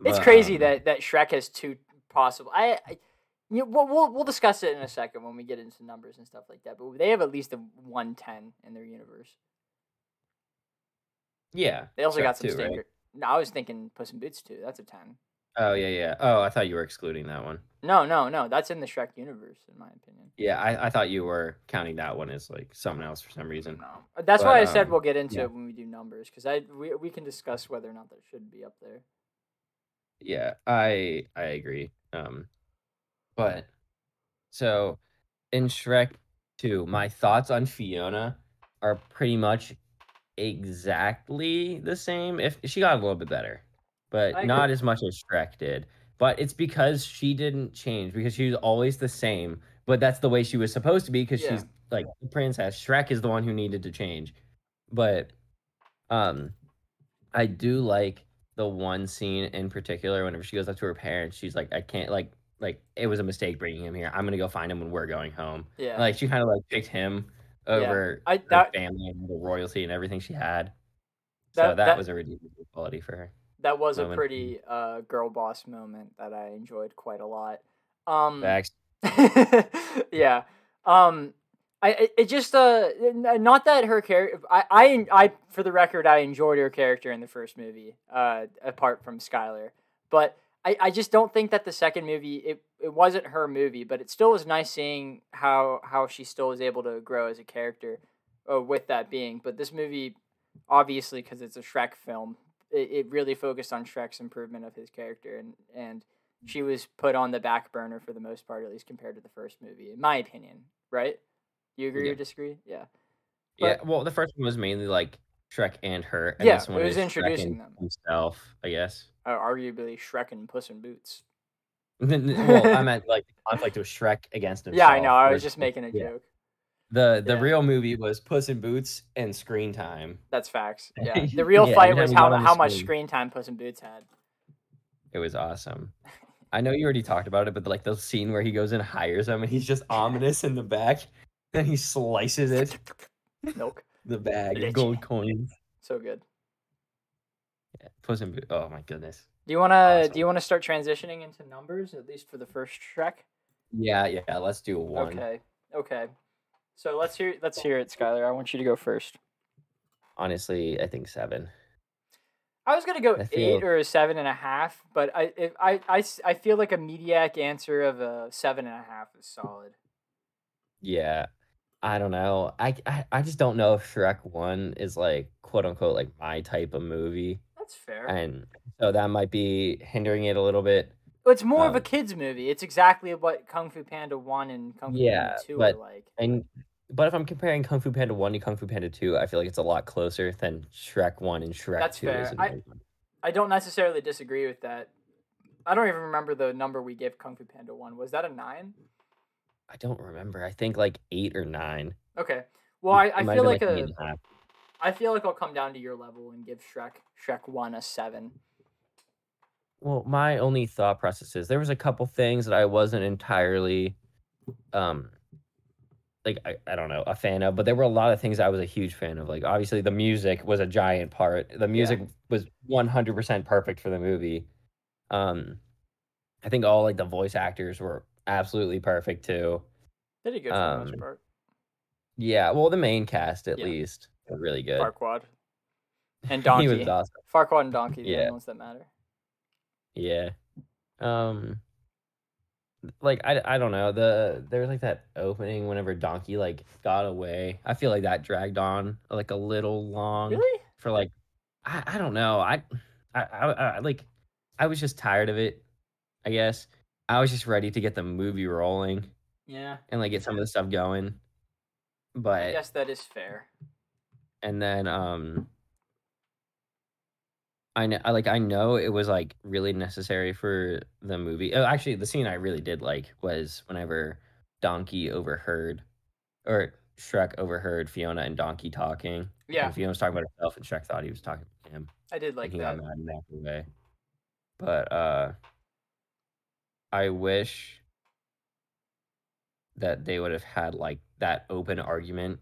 Speaker 1: It's crazy
Speaker 2: um,
Speaker 1: that that Shrek has two possible. I, I you know, we'll, we'll we'll discuss it in a second when we get into numbers and stuff like that. But they have at least a one ten in their universe.
Speaker 2: Yeah.
Speaker 1: They also
Speaker 2: Shrek
Speaker 1: got some
Speaker 2: too, right?
Speaker 1: No, I was thinking Puss in Boots too. That's a ten.
Speaker 2: Oh yeah, yeah. Oh, I thought you were excluding that one.
Speaker 1: No, no, no. That's in the Shrek universe, in my opinion.
Speaker 2: Yeah, I, I thought you were counting that one as like someone else for some reason.
Speaker 1: No, that's
Speaker 2: But,
Speaker 1: why I said
Speaker 2: um,
Speaker 1: we'll get into
Speaker 2: yeah.
Speaker 1: it when we do numbers because I we we can discuss whether or not that should be up there.
Speaker 2: Yeah, I I agree. Um, but so in Shrek 2, my thoughts on Fiona are pretty much exactly the same. If she got a little bit better, but
Speaker 1: I
Speaker 2: not as much as Shrek did. But it's because she didn't change because she was always the same. But that's the way she was supposed to be because
Speaker 1: Yeah.
Speaker 2: she's like the princess. Shrek is the one who needed to change. But um I do like the one scene in particular whenever she goes up to her parents, she's like, I can't like like it was a mistake bringing him here. I'm gonna go find him when we're going home.
Speaker 1: Yeah,
Speaker 2: Like she kind of like picked him over
Speaker 1: I
Speaker 2: her
Speaker 1: that
Speaker 2: family and the royalty and everything she had.
Speaker 1: That-
Speaker 2: so that,
Speaker 1: that-
Speaker 2: was a redeeming quality for her.
Speaker 1: That was a pretty uh girl boss moment that I enjoyed quite a lot. Um,
Speaker 2: Facts.
Speaker 1: yeah. Um I it, it just uh not that her character I, I I for the record I enjoyed her character in the first movie uh apart from Skylar. But I, I just don't think that the second movie it, it wasn't her movie, but it still was nice seeing how how she still was able to grow as a character, uh, with that being. But this movie, obviously, because it's a Shrek film, it, it really focused on Shrek's improvement of his character, and and she was put on the back burner for the most part, at least compared to the first movie, in my opinion. Right? You agree
Speaker 2: Yeah.
Speaker 1: or disagree? Yeah.
Speaker 2: yeah. Well, the first one was mainly like Shrek and her. And
Speaker 1: Yeah,
Speaker 2: this one
Speaker 1: it was introducing them.
Speaker 2: himself, I guess.
Speaker 1: Uh, arguably Shrek and Puss in Boots.
Speaker 2: well, I meant like the conflict with Shrek against himself.
Speaker 1: Yeah, I know. I was just making a
Speaker 2: yeah.
Speaker 1: joke.
Speaker 2: The the
Speaker 1: Yeah.
Speaker 2: real movie was Puss in Boots and Screen Time.
Speaker 1: That's facts. Yeah. The real
Speaker 2: Yeah,
Speaker 1: fight was how
Speaker 2: got on the
Speaker 1: how much
Speaker 2: screen.
Speaker 1: screen time Puss in Boots had.
Speaker 2: It was awesome. I know you already talked about it, but like the scene where he goes and hires him and he's just ominous in the back, and he slices it,
Speaker 1: Milk.
Speaker 2: the bag of gold coins.
Speaker 1: So good.
Speaker 2: Yeah, Puss in Boots. Oh my goodness.
Speaker 1: Do you wanna
Speaker 2: Awesome.
Speaker 1: do you wanna start transitioning into numbers, at least for the first Shrek?
Speaker 2: Yeah, yeah. Let's do one.
Speaker 1: Okay. Okay. So let's hear let's hear it, Skylar. I want you to go first.
Speaker 2: Honestly, I think seven.
Speaker 1: I was gonna go
Speaker 2: I
Speaker 1: eight
Speaker 2: feel-
Speaker 1: or a seven and a half, but I if I, I I feel like a mediak answer of a seven and a half is solid.
Speaker 2: Yeah. I don't know. I, I I just don't know if Shrek One is like quote unquote like my type of movie,
Speaker 1: That's fair.
Speaker 2: and so that might be hindering it a little bit.
Speaker 1: It's more of a
Speaker 2: Um,
Speaker 1: kids movie. It's exactly what Kung Fu Panda one and Kung Fu
Speaker 2: Yeah,
Speaker 1: Panda two
Speaker 2: but-
Speaker 1: are like.
Speaker 2: And but if I'm comparing Kung Fu Panda One to Kung Fu Panda Two, I feel like it's a lot closer than Shrek One and Shrek
Speaker 1: That's
Speaker 2: Two
Speaker 1: fair.
Speaker 2: is.
Speaker 1: I- I don't necessarily disagree with that. I don't even remember the number we gave Kung Fu Panda one. Was that a nine?
Speaker 2: I don't remember. I think like eight or nine.
Speaker 1: Okay. Well, I, I feel like
Speaker 2: been,
Speaker 1: a
Speaker 2: eight and a half.
Speaker 1: I feel like I'll come down to your level and give Shrek Shrek one a seven.
Speaker 2: Well, my only thought process is there was a couple things that I wasn't entirely, um, like I, I don't know a fan of, but there were a lot of things I was a huge fan of. Like obviously the music was a giant part. The music was one hundred percent perfect for the movie. Um, I think all like the voice actors were absolutely perfect too.
Speaker 1: Did he good for the most
Speaker 2: Um,
Speaker 1: part?
Speaker 2: Yeah, well the main cast at
Speaker 1: Yeah.
Speaker 2: least were really good.
Speaker 1: Farquaad and donkey He
Speaker 2: was awesome.
Speaker 1: Farquaad and Donkey, the
Speaker 2: Yeah.
Speaker 1: only ones that matter.
Speaker 2: Yeah. Um like I, I don't know. The there was like that opening whenever Donkey like got away. I feel like that dragged on like a little long
Speaker 1: Really?
Speaker 2: for like I, I don't know. I, I I I like I was just tired of it, I guess. I was just ready to get the movie rolling
Speaker 1: Yeah.
Speaker 2: and like get some of the stuff going.
Speaker 1: I
Speaker 2: But
Speaker 1: guess that is fair.
Speaker 2: and then um I know I like I know it was like really necessary for the movie. Oh, actually the scene I really did like was whenever Donkey overheard or Shrek overheard Fiona and Donkey talking.
Speaker 1: Yeah,
Speaker 2: And Fiona was talking about herself and Shrek thought he was talking to him.
Speaker 1: I did like that.
Speaker 2: got mad and walked away. But uh I wish that they would have had like that open argument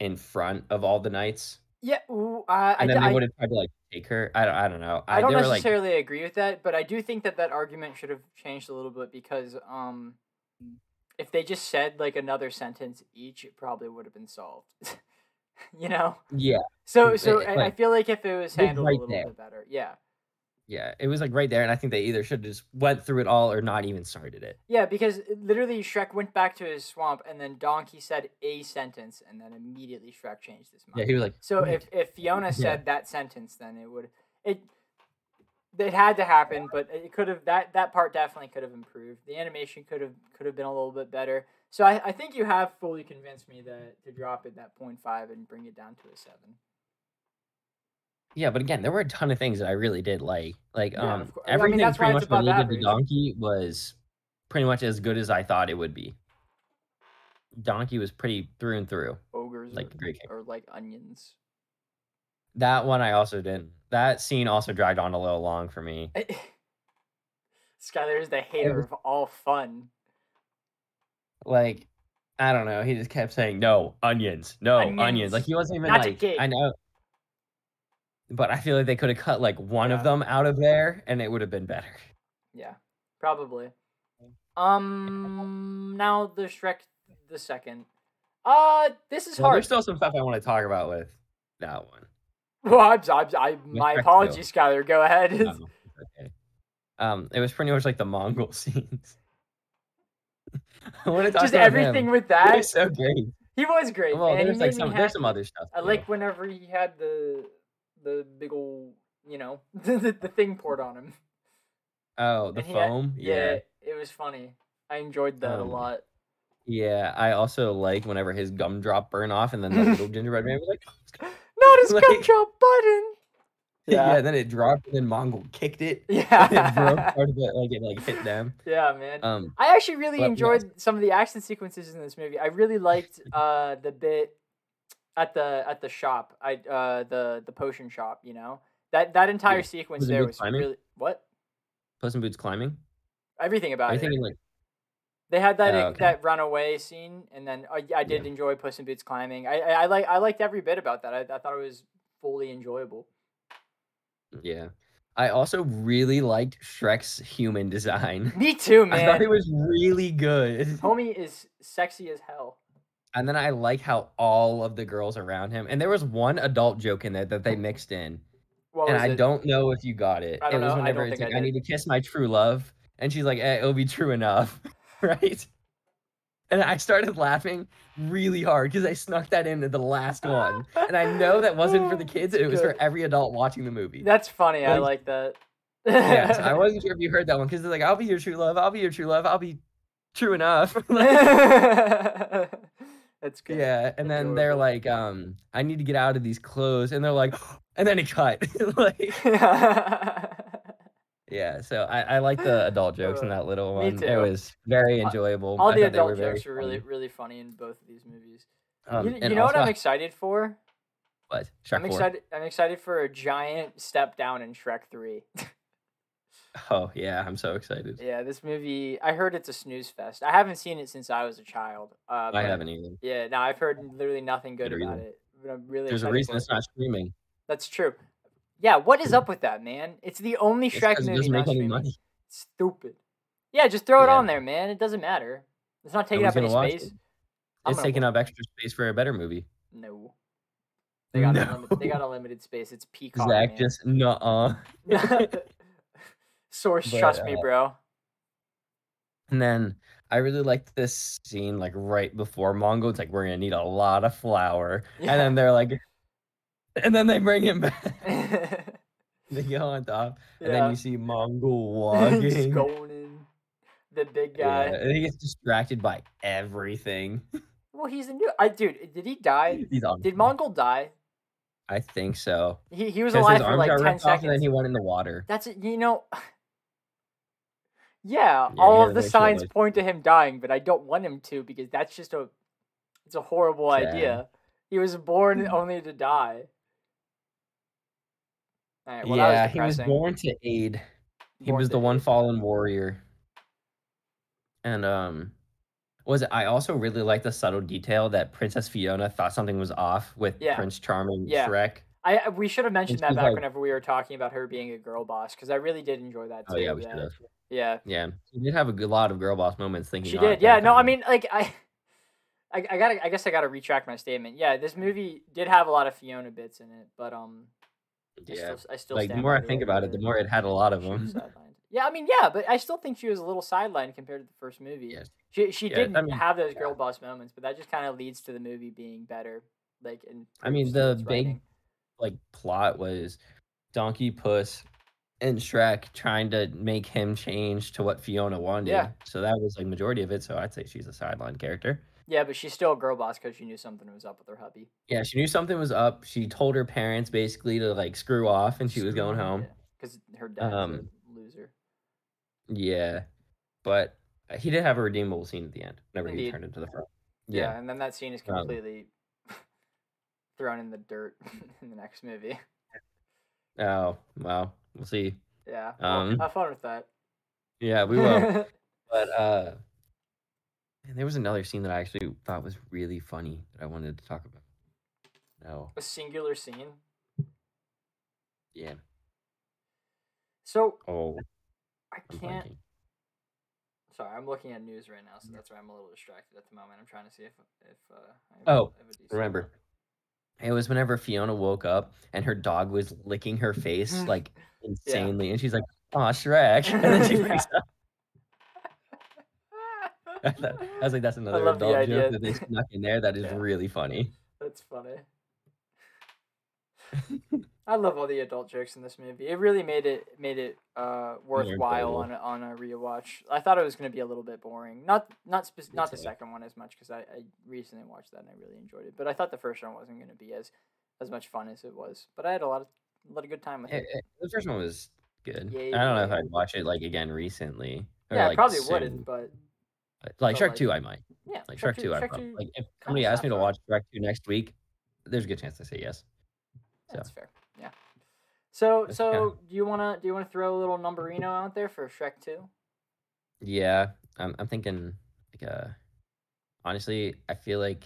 Speaker 2: in front of all the knights
Speaker 1: Yeah, ooh, I, I,
Speaker 2: and then
Speaker 1: d-
Speaker 2: they would have tried to like take her. I don't, I don't know.
Speaker 1: I don't
Speaker 2: they were, like,
Speaker 1: necessarily agree with that, but I do think that that argument should have changed a little bit because um, if they just said like another sentence each, it probably would have been solved. you know.
Speaker 2: yeah,
Speaker 1: So so
Speaker 2: eh,
Speaker 1: I, I
Speaker 2: like,
Speaker 1: feel like if it was
Speaker 2: it was
Speaker 1: handled
Speaker 2: right
Speaker 1: a little
Speaker 2: there.
Speaker 1: bit better, yeah,
Speaker 2: yeah. It was like right there, and I think they either should have just went through it all or not even started it.
Speaker 1: yeah, because uh, literally Shrek went back to his swamp, and then Donkey said a sentence, and then immediately Shrek changed his mind.
Speaker 2: Yeah, he was like,
Speaker 1: So if if Fiona
Speaker 2: Yeah.
Speaker 1: said that sentence, then it would it it had to happen, but it could have that that part definitely could have improved. The animation could have could have been a little bit better. So I, I think you have fully convinced me that to drop it that 0.5 and bring it down to a seven.
Speaker 2: Yeah, but again, there were a ton of things that I really did like. Like,
Speaker 1: Yeah,
Speaker 2: um,
Speaker 1: course. I mean,
Speaker 2: everything pretty much he the donkey was pretty much as good as I thought it would be. Donkey was pretty through and through.
Speaker 1: Ogres
Speaker 2: Like
Speaker 1: or, or like onions.
Speaker 2: That one I also didn't. That scene also dragged on a little long for me.
Speaker 1: Skylar is the hater
Speaker 2: was-
Speaker 1: of all fun.
Speaker 2: like I don't know. He just kept saying no onions, no onions.
Speaker 1: Onions.
Speaker 2: Like he wasn't even
Speaker 1: Magic
Speaker 2: like. I know, but I feel like they could have cut like one
Speaker 1: Yeah.
Speaker 2: of them out of there, and it would have been better.
Speaker 1: Yeah, probably. Um, now the Shrek the second. Uh, this is
Speaker 2: Well,
Speaker 1: hard.
Speaker 2: there's still some stuff I want to talk about with that one.
Speaker 1: Well, I'm, I'm, I, my
Speaker 2: Shrek
Speaker 1: apologies, Skylar. Go ahead.
Speaker 2: No, okay. Um, it was pretty much like the Mongo scenes. I want to talk
Speaker 1: Just everything
Speaker 2: him.
Speaker 1: with
Speaker 2: It
Speaker 1: that.
Speaker 2: was so great.
Speaker 1: He was great,
Speaker 2: Well,
Speaker 1: man.
Speaker 2: There's like some
Speaker 1: happy.
Speaker 2: there's some other stuff.
Speaker 1: I
Speaker 2: too.
Speaker 1: like whenever he had the the big old, you know, the, the thing poured on him.
Speaker 2: Oh, the
Speaker 1: he had-
Speaker 2: foam.
Speaker 1: yeah,
Speaker 2: yeah.
Speaker 1: it was funny. I enjoyed that a
Speaker 2: Um,
Speaker 1: lot.
Speaker 2: Yeah, I also like whenever his gumdrop burn off, and then the little gingerbread man was like,
Speaker 1: Not his
Speaker 2: like-
Speaker 1: gumdrop button.
Speaker 2: yeah.
Speaker 1: Yeah.
Speaker 2: then it dropped, and then Mongo kicked it. Yeah, it broke part of it, like it like hit them.
Speaker 1: yeah, man.
Speaker 2: Um,
Speaker 1: I actually really
Speaker 2: But, yeah.
Speaker 1: enjoyed some of the action sequences in this movie. I really liked uh the bit at the at the shop. I uh the the potion shop. You know that that entire
Speaker 2: Yeah.
Speaker 1: sequence
Speaker 2: it
Speaker 1: there was
Speaker 2: climbing?
Speaker 1: really what
Speaker 2: Puss in Boots climbing.
Speaker 1: everything about
Speaker 2: Are
Speaker 1: it.
Speaker 2: like
Speaker 1: They had that
Speaker 2: Oh, okay.
Speaker 1: that runaway scene, and then I, I did
Speaker 2: Yeah.
Speaker 1: enjoy Puss in Boots climbing. I, I I like I liked every bit about that. I, I thought it was fully enjoyable.
Speaker 2: yeah? I also really liked Shrek's human design.
Speaker 1: Me too, man.
Speaker 2: I thought it was really good.
Speaker 1: Homie is sexy as hell.
Speaker 2: And then I like how all of the girls around him, and there was one adult joke in there that they mixed in,
Speaker 1: What
Speaker 2: and I
Speaker 1: it?
Speaker 2: don't know if you got it.
Speaker 1: I
Speaker 2: it was
Speaker 1: know. I
Speaker 2: whenever
Speaker 1: don't
Speaker 2: it's like,
Speaker 1: I
Speaker 2: I, need to kiss my true love, and she's like, eh, "It'll be true enough," right? And I started laughing really hard because I snuck that into the last one, and I know that wasn't for the kids; it was for every adult watching the movie.
Speaker 1: That's funny. I
Speaker 2: Like-
Speaker 1: like that.
Speaker 2: yeah, so I wasn't sure if you heard that one because they're like, "I'll be your true love. I'll be your true love. I'll be true enough." Like,
Speaker 1: That's good.
Speaker 2: yeah, and then they're like, um, "I need to get out of these clothes," and they're like, and then it cut. like, yeah, so I, I like the adult jokes in
Speaker 1: Uh,
Speaker 2: that little
Speaker 1: me
Speaker 2: one.
Speaker 1: too.
Speaker 2: It was very enjoyable.
Speaker 1: All
Speaker 2: I
Speaker 1: the
Speaker 2: thought they
Speaker 1: adult
Speaker 2: very
Speaker 1: jokes were really,
Speaker 2: funny.
Speaker 1: really funny in both of these movies.
Speaker 2: Um,
Speaker 1: you, you know what
Speaker 2: also-
Speaker 1: I'm excited for?
Speaker 2: What? Shrek
Speaker 1: I'm
Speaker 2: 4?
Speaker 1: excited. I'm excited for a giant step down in Shrek Three.
Speaker 2: Oh yeah, I'm so excited.
Speaker 1: yeah, this movie. I heard it's a snooze fest. I haven't seen it since I was a child. Uh,
Speaker 2: I haven't either.
Speaker 1: Yeah, no, I've heard literally nothing good
Speaker 2: Good
Speaker 1: about
Speaker 2: reason.
Speaker 1: it. But I'm really
Speaker 2: There's a reason it's not streaming.
Speaker 1: That's true. Yeah, what is up with that, man? It's the only
Speaker 2: It's
Speaker 1: Shrek
Speaker 2: 'cause it
Speaker 1: movie
Speaker 2: doesn't make any
Speaker 1: streaming.
Speaker 2: money.
Speaker 1: Stupid. Yeah, just throw it
Speaker 2: Yeah.
Speaker 1: on there, man. It doesn't matter. It's not taking
Speaker 2: Nobody's
Speaker 1: up any space.
Speaker 2: it. It's taking up extra space for a better movie.
Speaker 1: No. They got
Speaker 2: No.
Speaker 1: unlimited, they got unlimited space. It's Peacock.
Speaker 2: Zach
Speaker 1: man.
Speaker 2: just nuh-uh.
Speaker 1: Source,
Speaker 2: But,
Speaker 1: trust me,
Speaker 2: uh,
Speaker 1: bro.
Speaker 2: And then I really liked this scene, like right before Mongo. It's like we're gonna need a lot of flour,
Speaker 1: Yeah.
Speaker 2: and then they're like, and then they bring him back. they go on top, and then you see Mongo walking.
Speaker 1: going in. The big
Speaker 2: Yeah,
Speaker 1: guy.
Speaker 2: and he gets distracted by everything.
Speaker 1: Well, he's a new. I dude, did he die? Did Mongo die?
Speaker 2: I think so.
Speaker 1: He he was alive for like ten
Speaker 2: off, and then he went in the water.
Speaker 1: That's it. You know. Yeah,
Speaker 2: Yeah,
Speaker 1: all of the signs
Speaker 2: like-
Speaker 1: point to him dying, but I don't want him to because that's just a. It's a horrible idea. He was born only to die. Right, well,
Speaker 2: yeah,
Speaker 1: was
Speaker 2: he was born to aid. He
Speaker 1: Born
Speaker 2: was the one fallen warrior. And um was it I also really like the subtle detail that Princess Fiona thought something was off with
Speaker 1: Yeah.
Speaker 2: Prince Charming
Speaker 1: Yeah.
Speaker 2: Shrek.
Speaker 1: I I- we should have mentioned that back
Speaker 2: like-
Speaker 1: whenever we were talking about her being a girl boss because I really did enjoy that too.
Speaker 2: Oh yeah, we should
Speaker 1: yeah.
Speaker 2: have.
Speaker 1: Yeah,
Speaker 2: Yeah. She did have a good lot of girl boss moments thinking
Speaker 1: she did. Yeah, no, I mean, like I, I, I gotta, I guess I gotta retract my statement. Yeah, this movie did have a lot of Fiona bits in it, but um, I
Speaker 2: yeah.
Speaker 1: still, I still
Speaker 2: Like the more I think about it, the more it had a lot of them.
Speaker 1: Yeah, I mean, yeah, but I still think she was a little sidelined compared to the first movie.
Speaker 2: Yes.
Speaker 1: She she
Speaker 2: Yeah,
Speaker 1: didn't
Speaker 2: I mean,
Speaker 1: have those
Speaker 2: yeah.
Speaker 1: girl boss moments, but that just kind of leads to the movie being better. Like, in
Speaker 2: I mean, the big. Like plot was Donkey Puss and Shrek trying to make him change to what Fiona wanted.
Speaker 1: Yeah.
Speaker 2: So that was like majority of it. So I'd say she's a sideline character.
Speaker 1: Yeah, but she's still a girl boss because she knew something was up with her hubby.
Speaker 2: Yeah, she knew something was up. She told her parents basically to like screw off and she was going home.
Speaker 1: because her dad's
Speaker 2: Um,
Speaker 1: a loser.
Speaker 2: Yeah. But he did have a redeemable scene at the end whenever he turned into the front.
Speaker 1: Yeah.
Speaker 2: Yeah.
Speaker 1: and then that scene is
Speaker 2: Um,
Speaker 1: completely thrown in the dirt in the next movie.
Speaker 2: Oh, well, we'll see.
Speaker 1: Yeah,
Speaker 2: Um,
Speaker 1: have fun with that.
Speaker 2: Yeah, we will. but uh man, there was another scene that I actually thought was really funny that I wanted to talk about. No.
Speaker 1: a singular scene.
Speaker 2: Yeah.
Speaker 1: So
Speaker 2: Oh,
Speaker 1: I can't.
Speaker 2: blanking.
Speaker 1: Sorry, I'm looking at news right now, so that's why I'm a little distracted at the moment. I'm trying to see if if uh, I have,
Speaker 2: Oh,
Speaker 1: I have a
Speaker 2: remember.
Speaker 1: one.
Speaker 2: It was whenever Fiona woke up and her dog was licking her face mm. like insanely, and she's like, "Oh, Shrek," and then she
Speaker 1: Yeah.
Speaker 2: freaks out. I was like, "That's another adult joke that they snuck in there. That is
Speaker 1: Yeah.
Speaker 2: really funny."
Speaker 1: That's funny. I love all the adult jokes in this movie. It really made it made it uh, worthwhile on a, on a rewatch. I thought it was going to be a little bit boring. Not not
Speaker 2: Me
Speaker 1: not the second one as much because I, I recently watched that and I really enjoyed it. But I thought the first one wasn't going to be as as much fun as it was. But I had a lot of a lot of good time with
Speaker 2: It- the first one was good.
Speaker 1: Yeah,
Speaker 2: I don't know if. I'd watch it like again recently.
Speaker 1: Yeah, I
Speaker 2: like,
Speaker 1: probably
Speaker 2: soon,
Speaker 1: wouldn't. But
Speaker 2: but, Like Shrek
Speaker 1: like-
Speaker 2: Two, I might.
Speaker 1: yeah,
Speaker 2: Like Shrek, Two, I probably.
Speaker 1: 2
Speaker 2: Like if somebody asked me to watch Shrek Two next week, there's a good chance I say yes. so.
Speaker 1: That's fair. Yeah. So so do you wanna do you wanna throw a little numberino out there for Shrek Two?
Speaker 2: Yeah, I'm. I'm thinking like uh, honestly, I feel like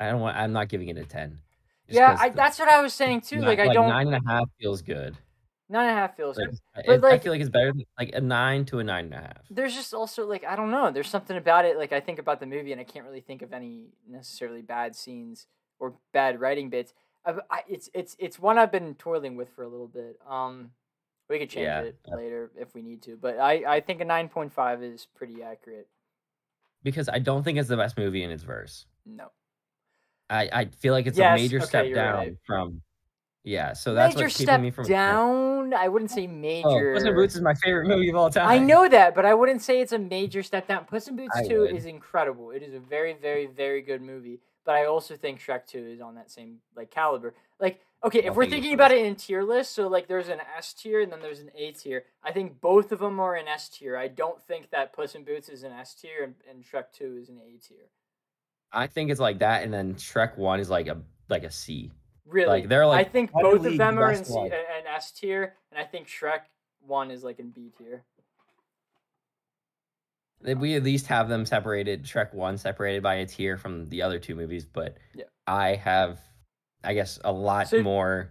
Speaker 2: I don't want. I'm not giving it a ten.
Speaker 1: Yeah, I,
Speaker 2: the-
Speaker 1: that's what I was saying too.
Speaker 2: ni-
Speaker 1: Like I don't
Speaker 2: nine and a half feels good.
Speaker 1: nine and a half feels
Speaker 2: Like,
Speaker 1: good.
Speaker 2: I-
Speaker 1: But,
Speaker 2: I
Speaker 1: like-
Speaker 2: feel like it's better than like a nine to a nine and a half.
Speaker 1: There's just also like I don't know. There's something about it. Like I think about the movie and I can't really think of any necessarily bad scenes or bad writing bits. I, I, it's it's it's one I've been toiling with for a little bit. Um, we could change
Speaker 2: Yeah,
Speaker 1: it later if we need to, but I I think a nine point five is pretty accurate.
Speaker 2: Because I don't think it's the best movie in its verse.
Speaker 1: No.
Speaker 2: I, I feel like it's
Speaker 1: Yes,
Speaker 2: a major
Speaker 1: okay,
Speaker 2: step down
Speaker 1: right.
Speaker 2: from. Yeah, so that's
Speaker 1: major
Speaker 2: what's
Speaker 1: step
Speaker 2: keeping me from.
Speaker 1: down. I wouldn't say
Speaker 2: Oh,
Speaker 1: major.
Speaker 2: Puss in Boots is my favorite movie of all time.
Speaker 1: I know that, but I wouldn't say it's a major step down. Puss in Boots
Speaker 2: I
Speaker 1: 2
Speaker 2: would.
Speaker 1: is incredible. It is a very, very, very good movie. But I also think Shrek 2 is on that same like caliber. Like, okay, if
Speaker 2: don't
Speaker 1: we're
Speaker 2: think
Speaker 1: thinking about it in tier list, so like there's an S tier and then there's an A tier. I think both of them are an S tier. I don't think that Puss in Boots is an S tier and, and Shrek 2 is an A tier.
Speaker 2: I think it's like that, and then Shrek One is like a like a C.
Speaker 1: Really,
Speaker 2: Like, they're, like,
Speaker 1: I think both of them are in C,
Speaker 2: one.
Speaker 1: an S tier, and I think Shrek One is like in B tier.
Speaker 2: That We at least have them separated. Shrek One separated by a tier from the other two movies, but
Speaker 1: Yeah.
Speaker 2: I have, I guess, a lot
Speaker 1: So-
Speaker 2: more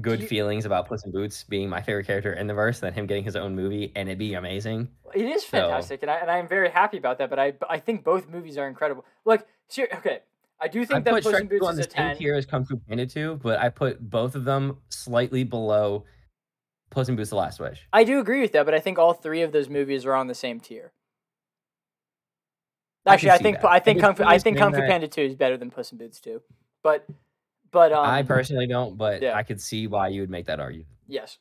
Speaker 2: good
Speaker 1: you-
Speaker 2: feelings about Puss in Boots being my favorite character in the verse than him getting his own movie and it being amazing.
Speaker 1: It is
Speaker 2: So-
Speaker 1: fantastic, and I and I'm very happy about that. But I I think both movies are incredible. like okay, I do
Speaker 2: I
Speaker 1: think that
Speaker 2: put
Speaker 1: Puss in Boots
Speaker 2: on
Speaker 1: is
Speaker 2: the
Speaker 1: a
Speaker 2: same tier as Kung Fu Panda 2, but I put both of them slightly below Puss in Boots: The Last Wish.
Speaker 1: I do agree with that, but I think all three of those movies are on the same tier.
Speaker 2: I
Speaker 1: Actually,
Speaker 2: can
Speaker 1: I think
Speaker 2: that.
Speaker 1: I think Kung Fu, I think Kung Fu Panda Two is better than Puss in Boots Two, but but um
Speaker 2: I personally don't, but
Speaker 1: yeah.
Speaker 2: I could see why you would make that argument.
Speaker 1: yes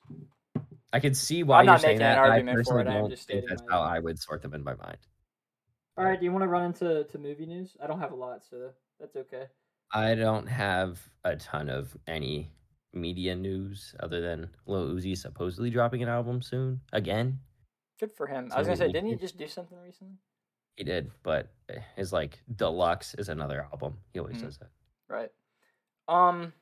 Speaker 2: I could see why
Speaker 1: I'm
Speaker 2: you're
Speaker 1: not
Speaker 2: saying
Speaker 1: making an
Speaker 2: that. and I
Speaker 1: argument for
Speaker 2: personally
Speaker 1: it, I am
Speaker 2: don't
Speaker 1: just
Speaker 2: think
Speaker 1: stating
Speaker 2: that's
Speaker 1: my-
Speaker 2: how I would sort them in my mind.
Speaker 1: All right, do you want to run into to movie news? I don't have a lot, so that's okay.
Speaker 2: I don't have a ton of any media news other than Lil Uzi supposedly dropping an album soon again.
Speaker 1: Good for him.
Speaker 2: So
Speaker 1: I was gonna say, didn't he just do something recently?
Speaker 2: He did, but eh, his like deluxe is another album. He always
Speaker 1: Mhm.
Speaker 2: says that.
Speaker 1: Right. Um.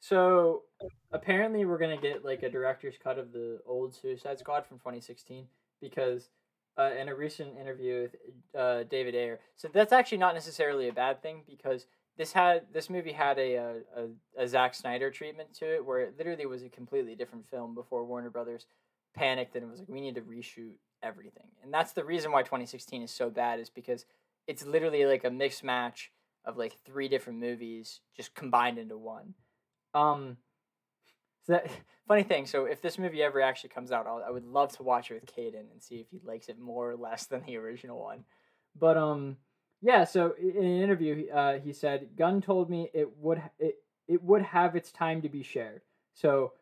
Speaker 1: So apparently, we're gonna get like a director's cut of the old Suicide Squad from 2016 because uh, in a recent interview with uh, David Ayer, so that's actually not necessarily a bad thing because this had this movie had a a, a, a Zack Snyder treatment to it where it literally was a completely different film before Warner Brothers panicked and it was like, we need to reshoot everything, and that's the reason why 2016 is so bad is because it's literally like a mixed match of like three different movies just combined into one. Um, so that funny thing. So if this movie ever actually comes out, I'll, I would love to watch it with Caden and see if he likes it more or less than the original one. But um, yeah. So in an interview, uh, he said, "Gunn told me it would it it would have its time to be shared. So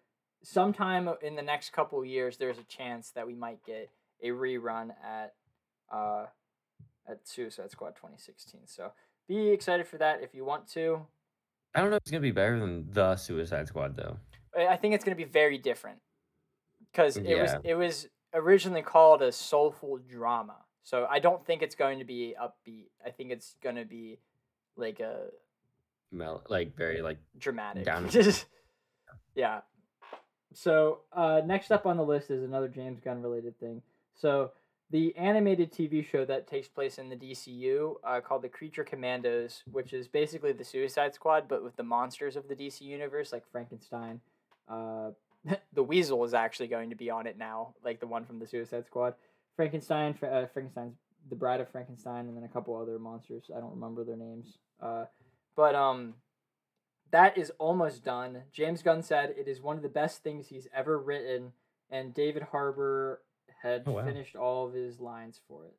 Speaker 1: sometime in the next couple years, there's a chance that we might get a rerun at uh at Suicide Squad 2016. So be excited for that if you want to.
Speaker 2: I don't know if it's gonna be better than the Suicide Squad though.
Speaker 1: I think it's going to be very different because it was it was originally called a soulful drama. So I don't think it's going to be upbeat. I think it's going to be like a
Speaker 2: Mel- like very like
Speaker 1: dramatic.
Speaker 2: Down-
Speaker 1: yeah. So uh, next up on the list is another James Gunn related thing. So the animated TV show that takes place in the DCU uh, called the Creature Commandos, which is basically the Suicide Squad but with the monsters of the DC universe, like Frankenstein. Uh, the Weasel is actually going to be on it now, like the one from the Suicide Squad. Frankenstein, Fra- uh, Frankenstein's the Bride of Frankenstein, and then a couple other monsters. I don't remember their names. Uh, but um, that is almost done. James Gunn said it is one of the best things he's ever written, and David Harbour had
Speaker 2: Oh, wow.
Speaker 1: finished all of his lines for it.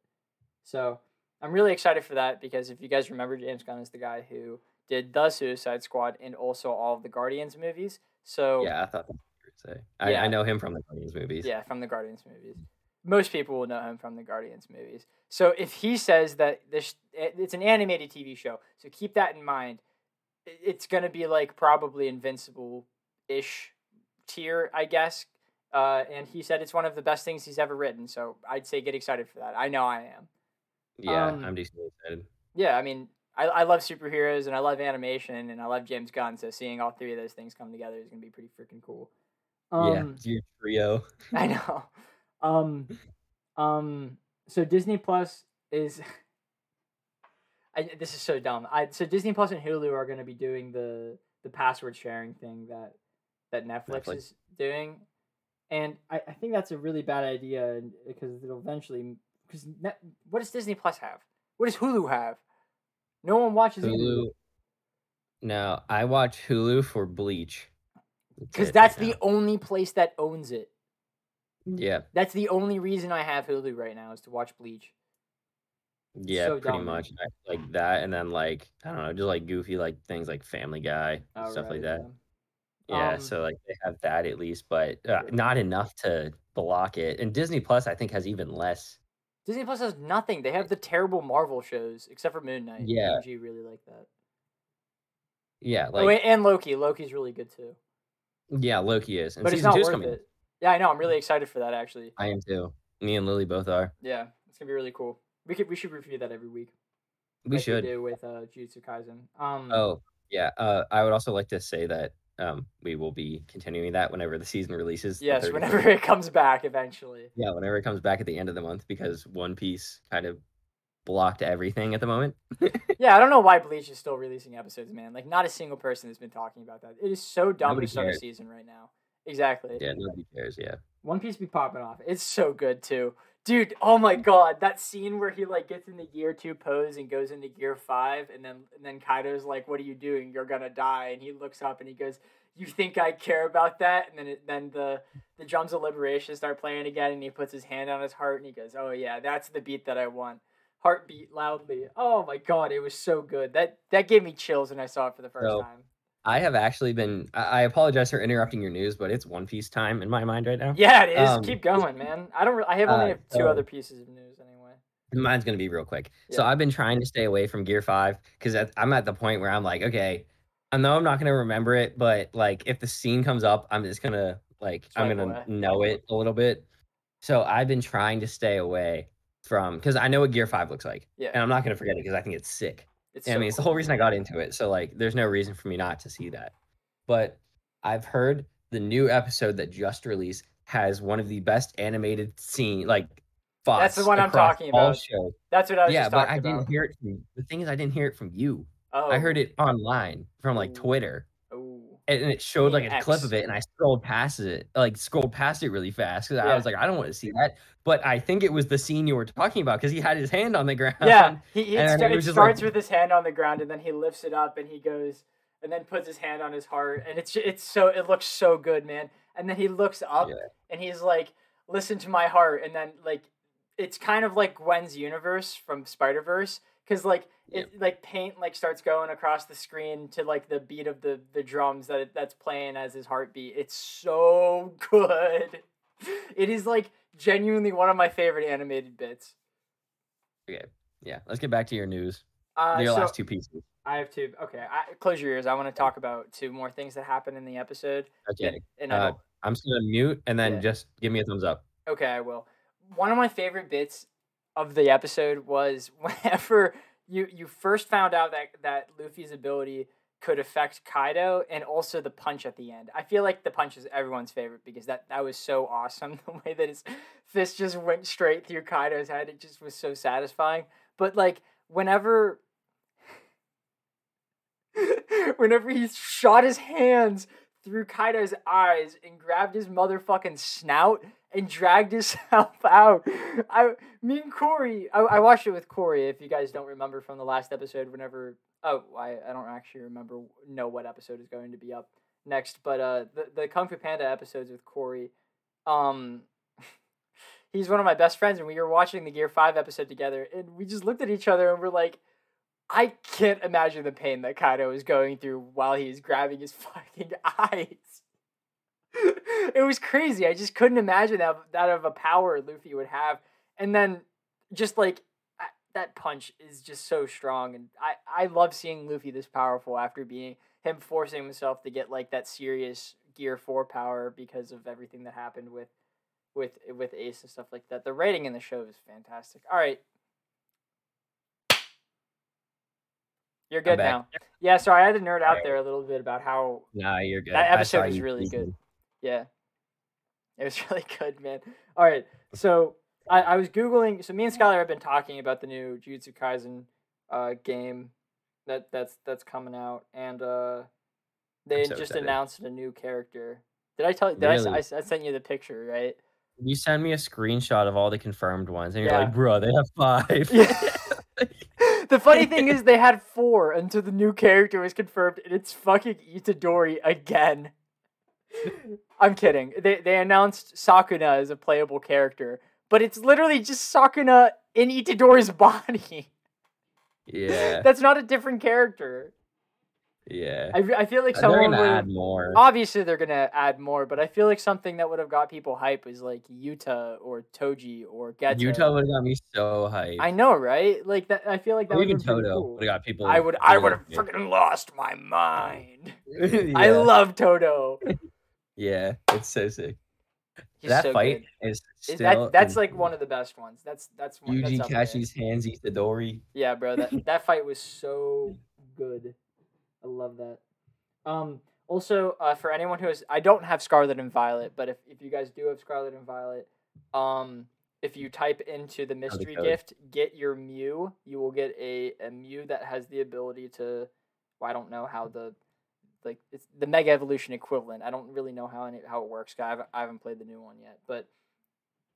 Speaker 1: So I'm really excited for that because if you guys remember, James Gunn is the guy who did the Suicide Squad and also all of the Guardians movies. So
Speaker 2: Yeah, I thought that's what you were say. I,
Speaker 1: Yeah.
Speaker 2: I know him from the Guardians movies.
Speaker 1: Yeah, from the Guardians movies. Most people will know him from the Guardians movies. So if he says that this it's an animated TV show, so keep that in mind. It's gonna be like probably Invincible ish tier, I guess. Uh, and he said it's one of the best things he's ever written. So I'd say get excited for that. I know I am.
Speaker 2: Yeah,
Speaker 1: Um,
Speaker 2: I'm decently excited.
Speaker 1: Yeah, I mean, I, I love superheroes and I love animation and I love James Gunn. So seeing all three of those things come together is gonna be pretty freaking cool.
Speaker 2: yeah,
Speaker 1: Um,
Speaker 2: it's your trio.
Speaker 1: I know. Um, um. So Disney Plus is. I, this is so dumb. I so Disney Plus and Hulu are going to be doing the the password sharing thing that that Netflix,
Speaker 2: Netflix.
Speaker 1: is doing, and I, I think that's a really bad idea because it'll eventually because what does Disney Plus have? What does Hulu have? No one watches
Speaker 2: Hulu.
Speaker 1: Hulu
Speaker 2: No, I watch Hulu for Bleach.
Speaker 1: because that's
Speaker 2: right
Speaker 1: the only place that owns it.
Speaker 2: yeah,
Speaker 1: That's the only reason I have Hulu right now is to watch Bleach.
Speaker 2: yeah,
Speaker 1: so
Speaker 2: pretty
Speaker 1: dumb.
Speaker 2: much like that, and then like I don't know, just like goofy like things like Family Guy
Speaker 1: Oh,
Speaker 2: stuff like that. Yeah,
Speaker 1: Um,
Speaker 2: so like they have that at least, but uh, not enough to block it. And Disney Plus, I think, has even less.
Speaker 1: Disney Plus has nothing. They have the terrible Marvel shows, except for Moon Knight.
Speaker 2: Yeah.
Speaker 1: I really like that.
Speaker 2: Yeah,
Speaker 1: oh,
Speaker 2: like
Speaker 1: and- and Loki. Loki's really good too.
Speaker 2: yeah, Loki is, and
Speaker 1: But it's
Speaker 2: season
Speaker 1: not worth
Speaker 2: coming.
Speaker 1: it. Yeah, I know. I'm really excited for that actually.
Speaker 2: I am too. Me and Lily both are.
Speaker 1: Yeah, it's gonna be really cool. We could we should review that every week.
Speaker 2: We
Speaker 1: like
Speaker 2: should.
Speaker 1: do with uh, Jujutsu Kaisen. Um,
Speaker 2: Oh, yeah. Uh, I would also like to say that um, we will be continuing that whenever the season releases.
Speaker 1: yes, whenever it comes back eventually.
Speaker 2: Yeah, whenever it comes back at the end of the month, because One Piece kind of blocked everything at the moment.
Speaker 1: Yeah, I don't know why Bleach is still releasing episodes, man. Like, not a single person has been talking about that. It is so dumb
Speaker 2: Nobody
Speaker 1: to start a season right now. Exactly.
Speaker 2: Yeah, nobody cares. Yeah.
Speaker 1: One Piece be popping off. It's so good too. Dude, oh my god, that scene where he like gets in the gear two pose and goes into gear five and then and then Kaido's like, What are you doing? You're gonna die and he looks up and he goes, You think I care about that? And then it, then the the drums of liberation start playing again and he puts his hand on his heart and he goes, Oh yeah, that's the beat that I want. Heartbeat loudly. Oh my god, it was so good. That that gave me chills when I saw it for the first
Speaker 2: So-
Speaker 1: time.
Speaker 2: I have actually been. I apologize for interrupting your news, but it's One Piece time in my mind right now.
Speaker 1: Yeah, it is.
Speaker 2: Um,
Speaker 1: Keep going, man. I don't. I have only
Speaker 2: uh,
Speaker 1: two
Speaker 2: so-
Speaker 1: other pieces of news anyway.
Speaker 2: Mine's gonna be real quick. So I've been trying to stay away from Gear Five because I'm at the point where I'm like, okay, I know I'm not gonna remember it, but like if the scene comes up, I'm just gonna like I'm gonna
Speaker 1: away.
Speaker 2: know it a little bit. So I've been trying to stay away from because I know what Gear Five looks like,
Speaker 1: Yeah,
Speaker 2: and I'm not gonna forget it because I think it's sick.
Speaker 1: It's.
Speaker 2: I
Speaker 1: so
Speaker 2: mean, it's the whole reason I got into it. So like, there's no reason for me not to see that. But I've heard the new episode that just released has one of the best animated scene like.
Speaker 1: That's the one I'm talking about.
Speaker 2: shows.
Speaker 1: That's what I was
Speaker 2: Yeah, but I
Speaker 1: about.
Speaker 2: didn't hear it. From, you. the thing is, I didn't hear it from you.
Speaker 1: Oh,
Speaker 2: I heard it online from like Twitter, and it showed like a clip of it, and I scrolled past it, like scrolled past it really fast because I was like, I don't want to see that. But I think it was the scene you were talking about because he had his hand on the ground.
Speaker 1: yeah. He, he
Speaker 2: it
Speaker 1: it,
Speaker 2: just like-
Speaker 1: starts with his hand on the ground, and then he lifts it up, and he goes, and then puts his hand on his heart, and it's it's so it looks so good, man. And then he looks up,
Speaker 2: Yeah.
Speaker 1: and he's like, "Listen to my heart," and then like, it's kind of like Gwen's universe from Spider Verse, because like it like paint like starts going across the screen to like the beat of the the drums that it, that's playing as his heartbeat. It's so good. It is like genuinely one of my favorite animated bits.
Speaker 2: Okay, yeah, let's get back to your news.
Speaker 1: Uh,
Speaker 2: your
Speaker 1: so
Speaker 2: last two pieces.
Speaker 1: I have two. Okay, I, close your ears. I want to talk about two more things that happened in the episode.
Speaker 2: Okay,
Speaker 1: And and
Speaker 2: uh,
Speaker 1: I
Speaker 2: am just gonna mute and then
Speaker 1: Yeah.
Speaker 2: just give me a thumbs up.
Speaker 1: okay, I will. One of my favorite bits of the episode was whenever you you first found out that that Luffy's ability could affect Kaido and also the punch at the end. I feel like the punch is everyone's favorite because that that was so awesome. The way that his fist just went straight through Kaido's head, it just was so satisfying. But like whenever whenever he shot his hands through Kaido's eyes and grabbed his motherfucking snout and dragged himself out. I, me and Corey, I, I watched it with Corey. If you guys don't remember from the last episode, whenever oh, I, I don't actually remember know what episode is going to be up next, but uh, the the Kung Fu Panda episodes with Corey, um, he's one of my best friends, and we were watching the Gear Five episode together, and we just looked at each other and we're like, I can't imagine the pain that Kaido is going through while he's grabbing his fucking eyes. it was crazy. I just couldn't imagine that that of a power Luffy would have, and then just like that punch is just so strong, and I I love seeing Luffy this powerful after being him forcing himself to get like that serious Gear Four power because of everything that happened with with with Ace and stuff like that. The writing in the show is fantastic. All right. You're good now. Yeah, sorry, I had to nerd out there a little bit about how
Speaker 2: Nah, you're good.
Speaker 1: that episode was really good. Yeah. It was really good, man. All right. So I, I was Googling so me and Skylar have been talking about the new Jujutsu Kaisen uh game that that's that's coming out and uh they
Speaker 2: so
Speaker 1: just
Speaker 2: excited.
Speaker 1: announced a new character. Did I tell you? Did I I,
Speaker 2: Really?
Speaker 1: s- I sent you the picture, right?
Speaker 2: You send me a screenshot of all the confirmed ones, and you're
Speaker 1: Yeah.
Speaker 2: like, bro, they have five.
Speaker 1: Yeah. the funny thing is, they had four until the new character was confirmed, and it's fucking Itadori again. I'm kidding. They they announced Sukuna as a playable character, but it's literally just Sukuna in Itadori's body.
Speaker 2: yeah,
Speaker 1: That's not a different character.
Speaker 2: yeah.
Speaker 1: I, I feel like uh,
Speaker 2: They're
Speaker 1: someone
Speaker 2: gonna
Speaker 1: would.
Speaker 2: add more.
Speaker 1: Obviously, they're gonna add more, but I feel like something that would have got people hype is like Yuta or Toji or Geto.
Speaker 2: Yuta would have got me so hyped.
Speaker 1: I know, right? Like that. I feel like that would
Speaker 2: even
Speaker 1: have been pretty
Speaker 2: Toto
Speaker 1: cool.
Speaker 2: would have got people.
Speaker 1: I would I would have freaking lost my mind.
Speaker 2: hyped.
Speaker 1: I love Toto.
Speaker 2: Yeah, it's so sick.
Speaker 1: He's
Speaker 2: that
Speaker 1: so
Speaker 2: fight
Speaker 1: good.
Speaker 2: is
Speaker 1: Is
Speaker 2: still.
Speaker 1: that, that's like one of the best ones. That's that's one.
Speaker 2: Yuji
Speaker 1: that's up there.
Speaker 2: Kashi's hands Itadori.
Speaker 1: Yeah, bro. That that fight was so good. I love that. Um. Also, uh, for anyone who has, I don't have Scarlet and Violet, but if, if you guys do have Scarlet and Violet, um, if you type into the mystery gift, get your Mew, you will get a, a Mew that has the ability to, well, I don't know how the, like it's the Mega Evolution equivalent. I don't really know how any, how it works. I haven't, I haven't played the new one yet, but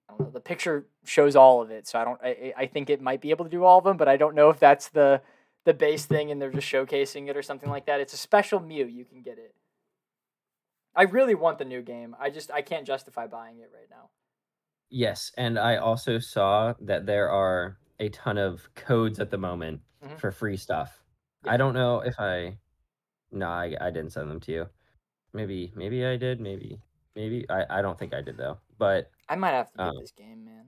Speaker 1: I don't know. The picture shows all of it, so I don't. I I- think it might be able to do all of them, but I don't know if that's the the base thing and they're just showcasing it or something like that. It's a special Mew. You can get it. I really want the new game. I just I can't justify buying it right now.
Speaker 2: Yes, and I also saw that there are a ton of codes at the moment
Speaker 1: Mhm.
Speaker 2: for free stuff.
Speaker 1: Yeah.
Speaker 2: I don't know if I. No, I, I didn't send them to you. Maybe maybe I did. Maybe maybe I, I don't think I did though. But
Speaker 1: I might have to get
Speaker 2: Um,
Speaker 1: this game, man.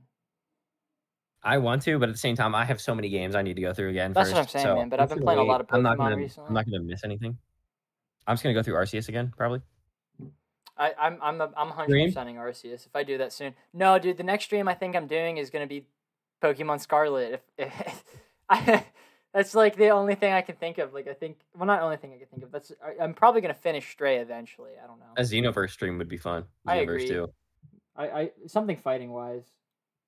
Speaker 2: I want to. But at the same time, I have so many games I need to go through again.
Speaker 1: That's
Speaker 2: first,
Speaker 1: what I'm saying,
Speaker 2: so
Speaker 1: man, but I've been playing a lot of
Speaker 2: wait. I'm not
Speaker 1: Pokemon
Speaker 2: gonna,
Speaker 1: recently.
Speaker 2: I'm not gonna miss anything. I'm just gonna go through Arceus again, probably.
Speaker 1: I, I'm I'm a, I'm hundred
Speaker 2: Stream?
Speaker 1: percenting Arceus if I do that soon. No, dude, the next stream I think I'm doing is gonna be Pokemon Scarlet. If, if I, that's like the only thing I can think of. Like I think, well, not the only thing I can think of. That's I, I'm probably gonna finish Stray eventually. I don't know.
Speaker 2: A Xenoverse stream would be fun.
Speaker 1: I agree.
Speaker 2: too.
Speaker 1: I, I something fighting wise,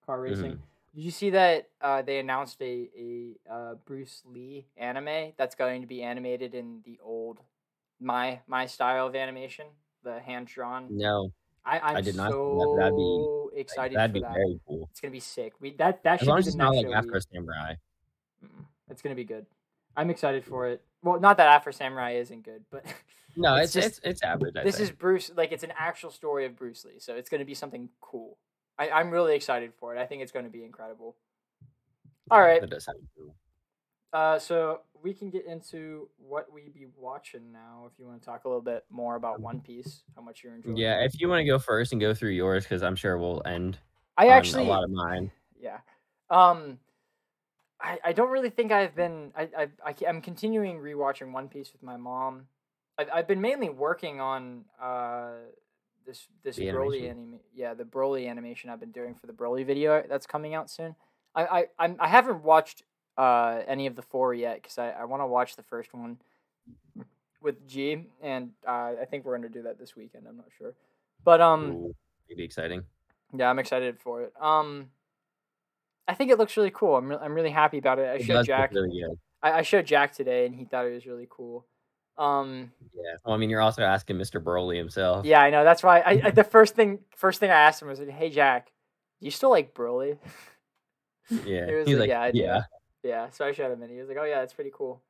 Speaker 1: car racing.
Speaker 2: Mhm.
Speaker 1: Did you see that uh, they announced a a uh, Bruce Lee anime that's going to be animated in the old my my style of animation, the hand drawn.
Speaker 2: No,
Speaker 1: I I'm
Speaker 2: I did not
Speaker 1: so
Speaker 2: that. That'd be-
Speaker 1: excited
Speaker 2: that'd
Speaker 1: for
Speaker 2: be
Speaker 1: that.
Speaker 2: very cool.
Speaker 1: It's gonna be sick. We that that
Speaker 2: As
Speaker 1: should
Speaker 2: long
Speaker 1: be
Speaker 2: as it's not like Afro Samurai.
Speaker 1: It's gonna be good. I'm excited for it. Well, not that Afro Samurai isn't good, but
Speaker 2: No,
Speaker 1: It's
Speaker 2: it's
Speaker 1: just-
Speaker 2: it's it's average. I'd
Speaker 1: this
Speaker 2: say.
Speaker 1: is Bruce. Like it's an actual story of Bruce Lee, so it's gonna be something cool. I, I'm really excited for it. I think it's gonna be incredible. All right.
Speaker 2: That does sound cool.
Speaker 1: Uh, so we can get into what we be watching now. If you want to talk a little bit more about One Piece, how much you're enjoying.
Speaker 2: Yeah, if you want to go first and go through yours, because I'm sure we'll end
Speaker 1: I actually
Speaker 2: a lot of mine.
Speaker 1: yeah. Um, I I don't really think I've been I, I I I'm continuing rewatching One Piece with my mom. I've I've been mainly working on uh this this
Speaker 2: The
Speaker 1: Broly
Speaker 2: animation?
Speaker 1: anime yeah the Broly animation I've been doing for the Broly video that's coming out soon. I I I'm, I haven't watched uh any of the four yet because I I want to watch the first one with G and uh, I think we're gonna do that this weekend. I'm not sure, but um.
Speaker 2: Ooh, maybe exciting.
Speaker 1: Yeah, I'm excited for it. Um, I think it looks really cool. I'm re- I'm really happy about it. I
Speaker 2: It
Speaker 1: showed Jack.
Speaker 2: really.
Speaker 1: I, I showed Jack today, and he thought it was really cool. Um,
Speaker 2: Yeah. Well, I mean, you're also asking Mr. Broly himself.
Speaker 1: yeah, I know. That's why I, I the first thing first thing I asked him was, "Hey, Jack, do you still like Broly?"
Speaker 2: Yeah.
Speaker 1: He was like,
Speaker 2: like,
Speaker 1: "Yeah, I do."
Speaker 2: yeah.
Speaker 1: Yeah. So I showed him, and he was like, "Oh yeah, that's pretty cool."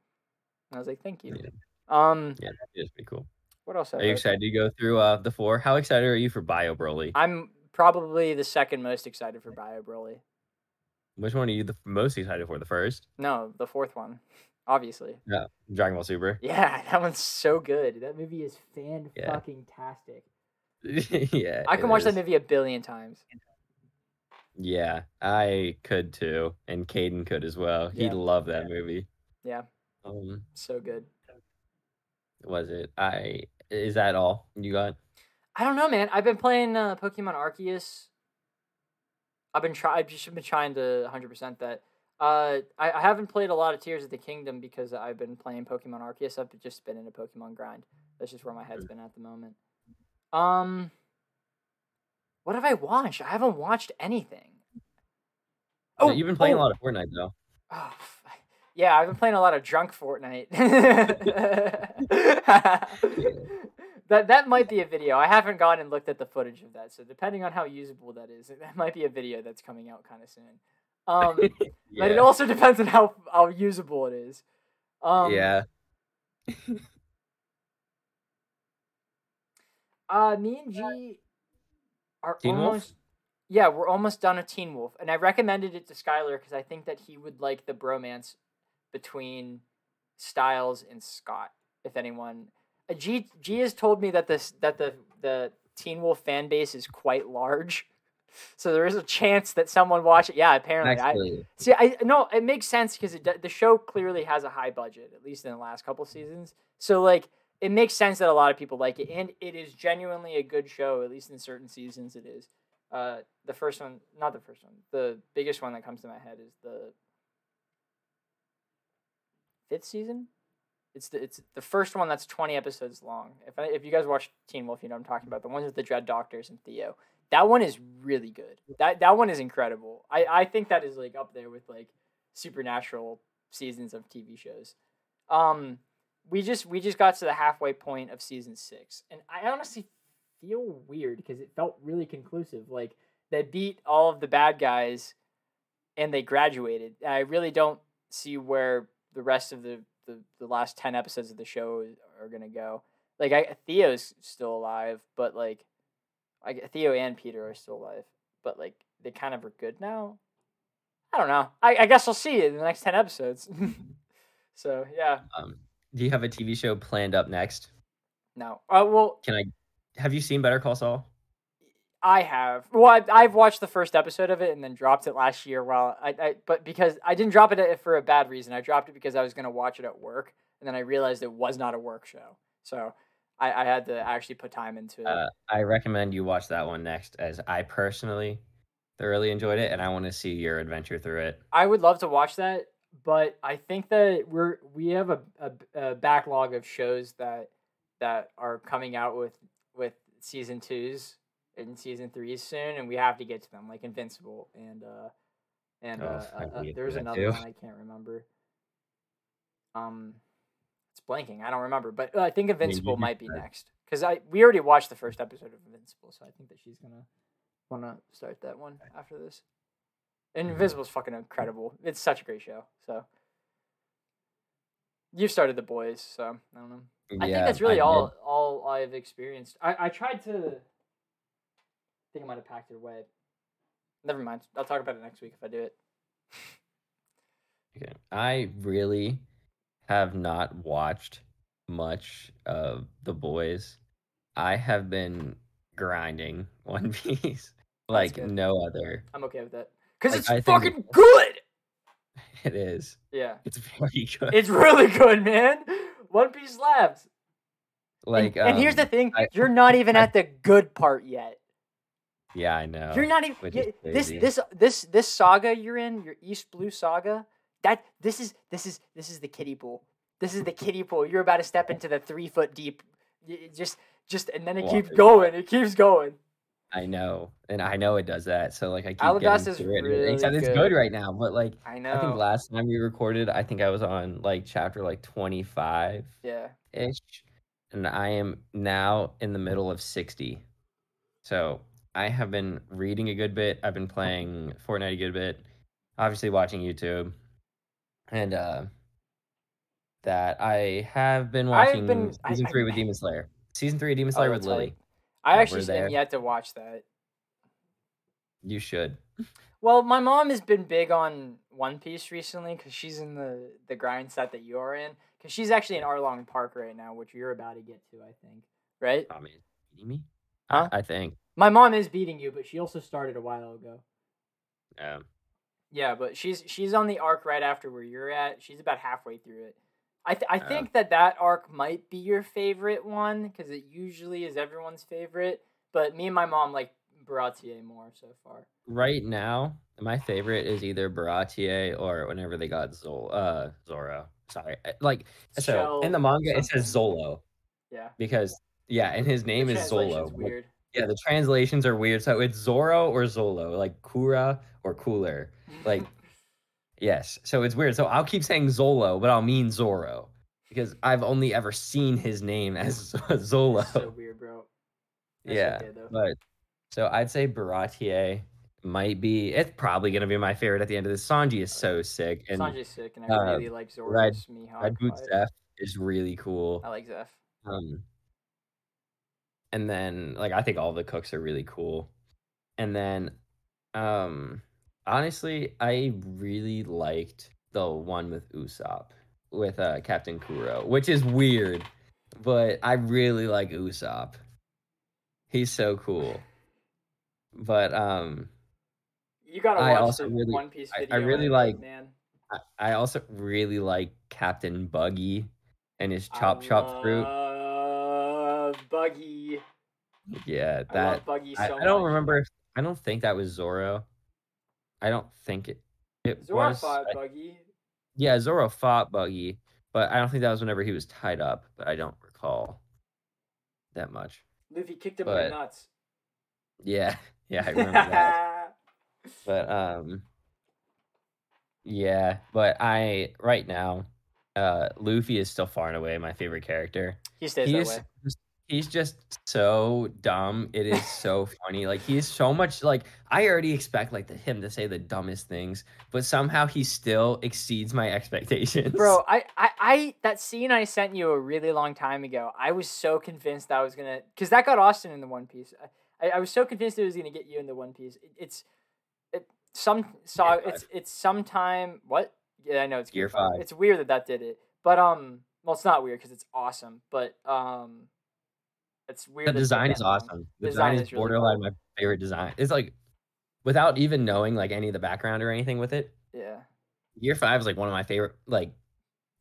Speaker 1: And I was like, "Thank you."
Speaker 2: Yeah.
Speaker 1: Um,
Speaker 2: Yeah, that is pretty cool.
Speaker 1: what else?
Speaker 2: Are you excited to go through uh the four? How excited are you for Bio Broly?
Speaker 1: I'm probably the second most excited for Bio Broly.
Speaker 2: Which one are you the most excited for? The first?
Speaker 1: No, the fourth one, obviously.
Speaker 2: No, Dragon Ball Super.
Speaker 1: Yeah, that one's so good. That movie is fan fucking tastic.
Speaker 2: yeah.
Speaker 1: I can watch that movie a billion times.
Speaker 2: Yeah, I could too, and Caden could as well.
Speaker 1: Yeah.
Speaker 2: loved that movie.
Speaker 1: Yeah,
Speaker 2: Um,
Speaker 1: so good.
Speaker 2: was it? I is that all you got?
Speaker 1: I don't know, man. I've been playing uh, Pokemon Arceus. I've been try. I've just been trying to 100% that. Uh, I, I haven't played a lot of Tears of the Kingdom because I've been playing Pokemon Arceus. I've just been in a Pokemon grind. That's just where my head's been at the moment. Um, what have I watched? I haven't watched anything.
Speaker 2: Oh, you've been playing
Speaker 1: oh,
Speaker 2: a lot of Fortnite though.
Speaker 1: Oh, yeah, I've been playing a lot of drunk Fortnite. that that might be a video. I haven't gone and looked at the footage of that, so depending on how usable that is, that might be a video that's coming out kind of soon. Um, but it also depends on how how usable it is. Um,
Speaker 2: yeah.
Speaker 1: Uh, me and G are
Speaker 2: Teen Wolf?
Speaker 1: almost. Yeah, we're almost done a Teen Wolf, and I recommended it to Skylar because I think that he would like the bromance between Stiles and Scott. If anyone, G G has told me that this that the the Teen Wolf fan base is quite large, so there is a chance that someone watch it. Yeah, apparently, I, See, I no, it makes sense because it, the show clearly has a high budget, at least in the last couple seasons. So like, it makes sense that a lot of people like it, and it is genuinely a good show. At least in certain seasons, it is. Uh, the first one, not the first one, the biggest one that comes to my head is the fifth season. It's the it's the first one that's twenty episodes long. If I, if you guys watch Teen Wolf, you know I'm talking about. The ones with the Dread Doctors and Theo. That one is really good. That that one is incredible. I I think that is like up there with like supernatural seasons of TV shows. Um, we just we just got to the halfway point of season six, and I honestly feel weird because it felt really conclusive. Like they beat all of the bad guys, and they graduated. I really don't see where the rest of the the, the last ten episodes of the show are gonna go. Like I Theo's still alive, but like, like Theo and Peter are still alive, but like they kind of are good now. I don't know. I, I guess I'll see it in the next ten episodes. so yeah,
Speaker 2: um, do you have a TV show planned up next?
Speaker 1: no. Uh, well,
Speaker 2: Can I? Have you seen Better Call Saul?
Speaker 1: I have. Well, I, I've watched the first episode of it and then dropped it last year. While I, I, but because I didn't drop it for a bad reason. I dropped it because I was gonna watch it at work, and then I realized it was not a work show. So I, I had to actually put time into it.
Speaker 2: Uh, I recommend you watch that one next, as I personally thoroughly enjoyed it, and I want to see your adventure through it.
Speaker 1: I would love to watch that, but I think that we're we have a, a, a backlog of shows that that are coming out with with season twos and season threes soon, and we have to get to them, like Invincible and uh and
Speaker 2: Oh,
Speaker 1: uh, uh, uh,
Speaker 2: can get to
Speaker 1: there's another
Speaker 2: too.
Speaker 1: one I can't remember. Um, it's blanking. I don't remember, but uh, I think Invincible
Speaker 2: you
Speaker 1: might be next because I we already watched the first episode of Invincible, so I think that she's gonna wanna start that one after this. And
Speaker 2: Mhm.
Speaker 1: Invisible's fucking incredible. It's such a great show. So you've started the boys, so I don't know. I think that's really
Speaker 2: I
Speaker 1: all all I've experienced. I, I tried to think I might have packed it away. Never mind. I'll talk about it next week if I do it.
Speaker 2: Okay. I really have not watched much of The Boys. I have been grinding One Piece like no other.
Speaker 1: I'm okay with that. Because
Speaker 2: Like,
Speaker 1: it's
Speaker 2: I
Speaker 1: fucking
Speaker 2: it's-
Speaker 1: good!
Speaker 2: It is.
Speaker 1: Yeah.
Speaker 2: It's very good.
Speaker 1: It's really good, man. One Piece slaps. And-
Speaker 2: like,
Speaker 1: and, here's the
Speaker 2: um,
Speaker 1: thing,
Speaker 2: I-
Speaker 1: you're not even
Speaker 2: I-
Speaker 1: at the good part yet.
Speaker 2: Yeah, I know.
Speaker 1: You're not even
Speaker 2: is
Speaker 1: this this this this saga you're in, your East Blue saga. That this is this is this is the kiddie pool. This is the kiddie pool. You're about to step into the three foot deep. Just just and then it keeps going. It keeps going.
Speaker 2: I know, and I know it does that. So like, I keep
Speaker 1: Alabasta's
Speaker 2: getting through it.
Speaker 1: really.
Speaker 2: So it's
Speaker 1: good.
Speaker 2: good right now, but like,
Speaker 1: I know.
Speaker 2: I think last time we recorded, I think I was on like chapter like twenty five
Speaker 1: Yeah.
Speaker 2: ish, and I am now in the middle of sixty. So I have been reading a good bit. I've been playing Fortnite a good bit. Obviously, watching YouTube, and uh, that I have been watching
Speaker 1: been-
Speaker 2: season
Speaker 1: I-
Speaker 2: three with Demon Slayer. Season three, Demon
Speaker 1: Oh,
Speaker 2: Slayer with
Speaker 1: that's
Speaker 2: Lily.
Speaker 1: right. I actually still
Speaker 2: there.
Speaker 1: yet to watch that.
Speaker 2: You should.
Speaker 1: Well, my mom has been big on One Piece recently because she's in the the grind set that you are in. Because she's actually in Arlong Park right now, which you're about to get to, I think. Right?
Speaker 2: Tommy is beating me.
Speaker 1: Huh?
Speaker 2: I, I think.
Speaker 1: My mom is beating you, but she also started a while ago.
Speaker 2: Um,
Speaker 1: Yeah, but she's she's on the arc right after where you're at. She's about halfway through it. I th- I think that that arc might be your favorite one because it usually is everyone's favorite. But me and my mom like Baratie more so far.
Speaker 2: right now, my favorite is either Baratie or whenever they got Zol uh Zoro. Sorry. Uh, Like so in the manga it says. Zolo
Speaker 1: Yeah,
Speaker 2: because yeah, and his name
Speaker 1: the
Speaker 2: is Zolo.
Speaker 1: Weird.
Speaker 2: Yeah, the translations are weird. So it's Zoro or Zolo, like Kura or Cooler. Like yes. So it's weird. So I'll keep saying Zolo, but I'll mean Zoro because I've only ever seen his name as Zolo.
Speaker 1: so weird, bro. That's
Speaker 2: yeah.
Speaker 1: okay.
Speaker 2: But so I'd say Baratie might be it's probably gonna be my favorite at the end of this. Sanji is so sick. And
Speaker 1: Sanji's sick, and I
Speaker 2: uh,
Speaker 1: really like Zoro's
Speaker 2: Red-
Speaker 1: Mihawk.
Speaker 2: Red Boot. Zeff is really cool.
Speaker 1: I like Zeff.
Speaker 2: Um, and then like I think all the cooks are really cool. And then um honestly, I really liked the one with Usopp with uh Captain Kuro, which is weird, but I really like Usopp. He's so cool. But um
Speaker 1: You gotta
Speaker 2: I
Speaker 1: watch
Speaker 2: also
Speaker 1: the
Speaker 2: really-
Speaker 1: One Piece
Speaker 2: I- I really like-
Speaker 1: man.
Speaker 2: I, I also really like Captain Buggy and his chop chop fruit.
Speaker 1: Buggy.
Speaker 2: Yeah,
Speaker 1: I
Speaker 2: that
Speaker 1: love Buggy so
Speaker 2: I. I don't remember. If, I don't think that was Zoro. I don't think it. It
Speaker 1: Zoro
Speaker 2: was.
Speaker 1: fought
Speaker 2: I-
Speaker 1: Buggy.
Speaker 2: yeah, Zoro fought Buggy, but I don't think that was whenever he was tied up. But I don't recall that much.
Speaker 1: Luffy kicked him in the nuts.
Speaker 2: Yeah, yeah, I remember that. But um, yeah, but I right now, uh, Luffy is still far and away my favorite character.
Speaker 1: he stays
Speaker 2: He
Speaker 1: that
Speaker 2: is
Speaker 1: way.
Speaker 2: He's just so dumb. It is so funny. Like he's so much like I already expect like the, him to say the dumbest things, but somehow he still exceeds my expectations.
Speaker 1: Bro, I, I, I, that scene I sent you a really long time ago, I was so convinced I was gonna, cause that got Austin in the One Piece. I, I was so convinced it was gonna get you in the One Piece. It, it's, it some saw
Speaker 2: Gear
Speaker 1: it's it's sometime what? Yeah, I know it's
Speaker 2: Gear five.
Speaker 1: It's weird that that did it, but um, well, it's not weird because it's awesome, but um, it's weird.
Speaker 2: the
Speaker 1: that it took
Speaker 2: design is awesome. The
Speaker 1: Design
Speaker 2: design,
Speaker 1: is
Speaker 2: is
Speaker 1: really
Speaker 2: borderline
Speaker 1: cool.
Speaker 2: my favorite design. It's like without even knowing like any of the background or anything with it.
Speaker 1: Yeah,
Speaker 2: Gear five is like one of my favorite like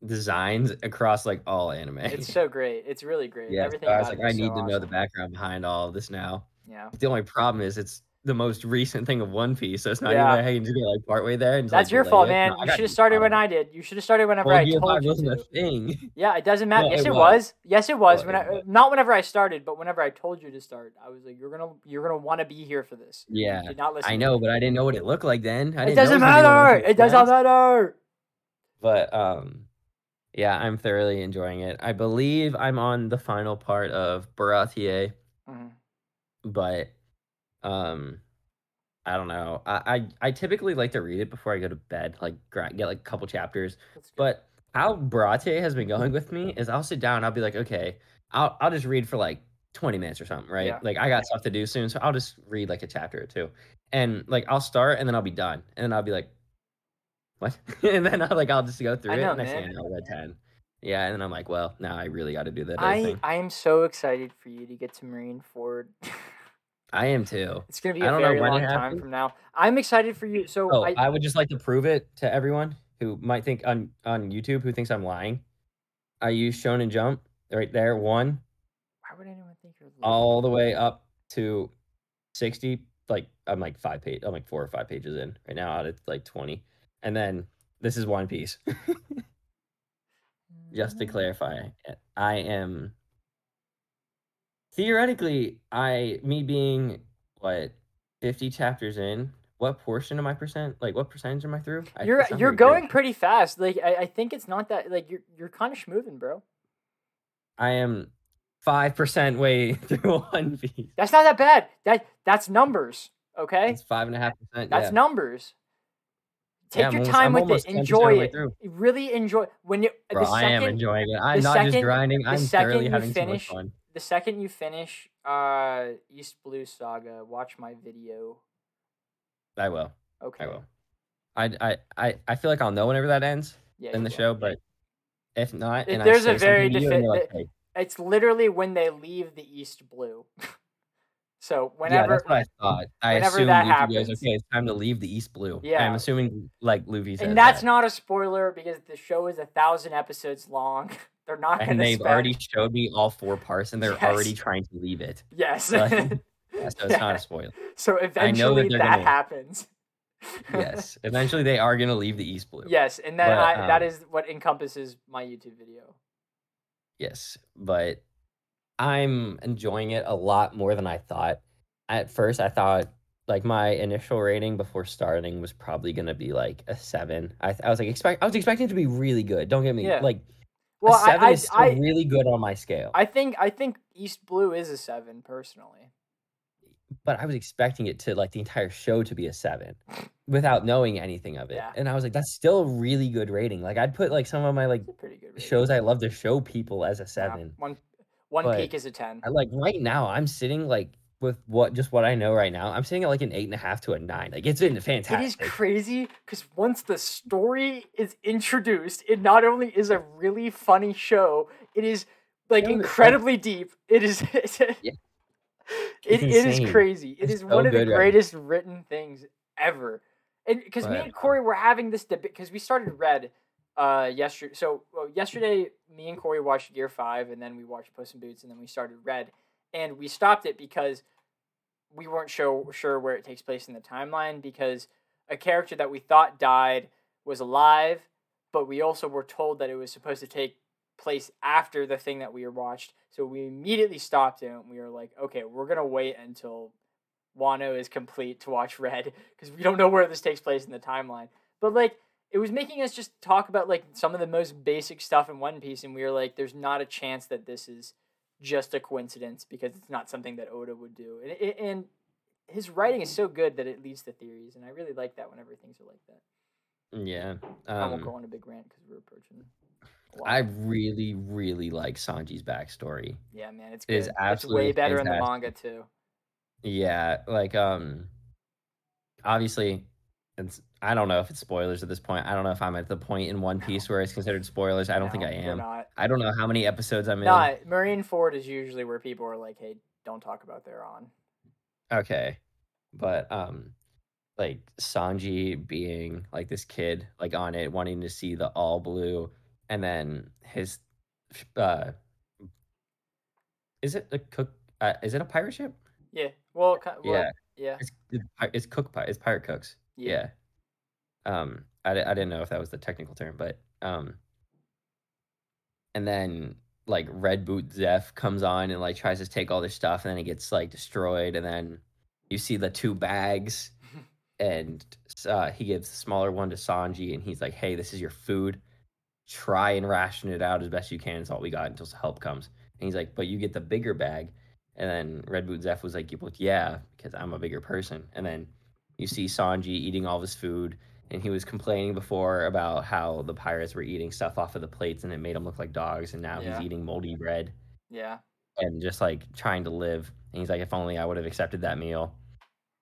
Speaker 2: designs across like all anime.
Speaker 1: it's so great. It's really great.
Speaker 2: yeah,
Speaker 1: Everything
Speaker 2: so I was like, I need
Speaker 1: so
Speaker 2: to know the background behind all of this now.
Speaker 1: Yeah.
Speaker 2: The only problem is it's the most recent thing of One Piece, so it's not
Speaker 1: Yeah.
Speaker 2: even like I can just get like partway there and
Speaker 1: That's
Speaker 2: like,
Speaker 1: your fault, man.
Speaker 2: No,
Speaker 1: you should have started when. I did. You should have started whenever
Speaker 2: Well,
Speaker 1: I told you
Speaker 2: wasn't
Speaker 1: to.
Speaker 2: a thing.
Speaker 1: Yeah, it doesn't matter.
Speaker 2: No,
Speaker 1: yes,
Speaker 2: it
Speaker 1: it
Speaker 2: was.
Speaker 1: was. Yes, it was.
Speaker 2: No,
Speaker 1: when
Speaker 2: it
Speaker 1: I,
Speaker 2: was.
Speaker 1: not whenever I started, but whenever I told you to start, I was like, "You're gonna, you're gonna want to be here for this." You
Speaker 2: Yeah,
Speaker 1: did not listen.
Speaker 2: I know, but I didn't know what it looked like then. I
Speaker 1: it
Speaker 2: didn't
Speaker 1: doesn't
Speaker 2: know it was gonna be one of
Speaker 1: matter. It doesn't matter.
Speaker 2: But um, yeah, I'm thoroughly enjoying it. I believe I'm on the final part of Baratie,
Speaker 1: Mhm.
Speaker 2: but um, I don't know. I, I I typically like to read it before I go to bed, like get like a couple chapters. But how Baratie has been going with me is I'll sit down, I'll be like, okay, I'll I'll just read for like 20 minutes or something, right?
Speaker 1: Yeah.
Speaker 2: Like I got stuff to do soon, so I'll just read like a chapter or two. And like I'll start and then I'll be done. And then I'll be like, what? and then I'll like I'll just go through it.
Speaker 1: know,
Speaker 2: Next thing I know, read 10. Yeah, and then I'm like, well, now I really got to do that
Speaker 1: I,
Speaker 2: thing.
Speaker 1: I am so excited for you to get to Marineford.
Speaker 2: I am too.
Speaker 1: it's gonna be
Speaker 2: I
Speaker 1: a very long time from now. I'm excited for you. So
Speaker 2: Oh,
Speaker 1: I,
Speaker 2: I, would just like to prove it to everyone who might think on on YouTube who thinks I'm lying. I use Shonen Jump right there, one
Speaker 1: why would anyone think you're? lying?
Speaker 2: all the way up to 60 like i'm like five page i'm like four or five pages in right now out of like 20 and then this is one piece just to mm. clarify i am theoretically i me being what 50 chapters in what portion of my percent like what percentage am i through I-
Speaker 1: You're you're
Speaker 2: very good.
Speaker 1: going pretty fast. Like I, I think it's not that like you're you're kind of schmoving, bro.
Speaker 2: i am five percent way through one piece
Speaker 1: That's not that bad. That that's numbers. Okay,
Speaker 2: it's five and a half percent
Speaker 1: that's
Speaker 2: yeah.
Speaker 1: numbers. Take
Speaker 2: Yeah,
Speaker 1: your
Speaker 2: almost-
Speaker 1: time
Speaker 2: I'm
Speaker 1: with it. Enjoy it. Really enjoy when you.
Speaker 2: Bro,
Speaker 1: the
Speaker 2: I am enjoying it. I'm not
Speaker 1: second-
Speaker 2: just grinding. I'm
Speaker 1: second
Speaker 2: thoroughly having
Speaker 1: finish-
Speaker 2: so much fun.
Speaker 1: The second you finish uh East Blue Saga, watch my video.
Speaker 2: I will.
Speaker 1: Okay.
Speaker 2: I will. I I I I feel like I'll know whenever that ends
Speaker 1: Yeah.
Speaker 2: in the
Speaker 1: will.
Speaker 2: show, but if not,
Speaker 1: If
Speaker 2: and
Speaker 1: there's a very
Speaker 2: you,
Speaker 1: defi-
Speaker 2: like, "Hey,"
Speaker 1: It's literally when they leave the East Blue. so whenever yeah,
Speaker 2: that's what I thought. I assumed
Speaker 1: that
Speaker 2: Luffy
Speaker 1: happens-
Speaker 2: goes, okay, it's time to leave the East Blue.
Speaker 1: Yeah.
Speaker 2: I'm assuming like Luffy says
Speaker 1: and that's
Speaker 2: that.
Speaker 1: not a spoiler because the show is a thousand episodes long. They're not going to be.
Speaker 2: and they've
Speaker 1: spend...
Speaker 2: already showed me all four parts, and they're
Speaker 1: Yes.
Speaker 2: already trying to leave it.
Speaker 1: yes.
Speaker 2: Like, Yeah, so it's not a spoiler.
Speaker 1: so
Speaker 2: I know that
Speaker 1: eventually that
Speaker 2: gonna-
Speaker 1: happens.
Speaker 2: Yes, eventually they are gonna leave the East Blue.
Speaker 1: yes, and then
Speaker 2: But,
Speaker 1: I,
Speaker 2: um,
Speaker 1: is what encompasses my YouTube video.
Speaker 2: Yes, but I'm enjoying it a lot more than I thought. At first, I thought like my initial rating before starting was probably gonna be like a seven. I, I was like expect I was expecting it to be really good. Don't get me
Speaker 1: Yeah.
Speaker 2: like
Speaker 1: Well,
Speaker 2: a seven
Speaker 1: I,
Speaker 2: is still
Speaker 1: I,
Speaker 2: really good on my scale.
Speaker 1: I think I think East Blue is a seven personally.
Speaker 2: but I was expecting it to like the entire show to be a seven without knowing anything of it.
Speaker 1: Yeah.
Speaker 2: And I was like, that's still a really good rating. Like I'd put like some of my like
Speaker 1: pretty good rating.
Speaker 2: shows I love to show people as a
Speaker 1: Yeah,
Speaker 2: seven.
Speaker 1: One One
Speaker 2: But
Speaker 1: Peak is a ten.
Speaker 2: I like right now I'm sitting like with what just what I know right now, I'm sitting at like an eight and a half to a nine. Like it's been fantastic.
Speaker 1: It is crazy because once the story is introduced, it not only is a really funny show, it is like
Speaker 2: No, it's like-
Speaker 1: incredibly deep. It is.
Speaker 2: Yeah.
Speaker 1: It,
Speaker 2: It's
Speaker 1: it is crazy. It
Speaker 2: It's
Speaker 1: is
Speaker 2: so
Speaker 1: one of the
Speaker 2: good right
Speaker 1: greatest written things ever. And because me and Corey were having this debate because we started Red uh yesterday. So well, yesterday, me and Corey watched Gear Five, and then we watched Puss in Boots, and then we started Red, and we stopped it because we weren't sure sure where it takes place in the timeline because a character that we thought died was alive, but we also were told that it was supposed to take place after the thing that we watched. So we immediately stopped it and we were like, okay, we're gonna wait until Wano is complete to watch Red because we don't know where this takes place in the timeline. But like it was making us just talk about like some of the most basic stuff in One Piece, and we were like, there's not a chance that this is just a coincidence because it's not something that Oda would do. And, and his writing is so good that it leads to theories, and I really like that whenever things are like that.
Speaker 2: Yeah.
Speaker 1: I won't
Speaker 2: Um,
Speaker 1: go on a big rant because we're approaching.
Speaker 2: I really, really like Sanji's backstory.
Speaker 1: yeah, man, it's
Speaker 2: it is
Speaker 1: good. It's way
Speaker 2: absolutely
Speaker 1: better in the manga too.
Speaker 2: Yeah, like um obviously it's I don't know if it's spoilers at this point. I don't know if I'm at the point in One Piece where it's considered spoilers. I don't think I am.
Speaker 1: Not.
Speaker 2: I don't know how many episodes I'm in.
Speaker 1: No, Marineford is usually where people are like, "Hey, don't talk about their on."
Speaker 2: Okay. But um like Sanji being like this kid like on it wanting to see the all blue and then his uh is it a cook uh, is it a pirate ship?
Speaker 1: Yeah. Well,
Speaker 2: Yeah.
Speaker 1: yeah.
Speaker 2: It's it's, cook it's pirate cooks.
Speaker 1: Yeah.
Speaker 2: Um I, I didn't know if that was the technical term, but um and then like Red Boot Zeff comes on and like tries to take all this stuff and then it gets like destroyed and then you see the two bags and uh, he gives the smaller one to Sanji and he's like, "Hey, this is your food. Try and ration it out as best you can. It's all we got until help comes." And he's like, "But you get the bigger bag." And then Red Boot Zeff was like, "Well, yeah, because I'm a bigger person." And then you see Sanji eating all his food, and he was complaining before about how the pirates were eating stuff off of the plates and it made him look like dogs, and now
Speaker 1: Yeah.
Speaker 2: he's eating moldy bread
Speaker 1: Yeah.
Speaker 2: and just like trying to live. And he's like, if only I would have accepted that meal.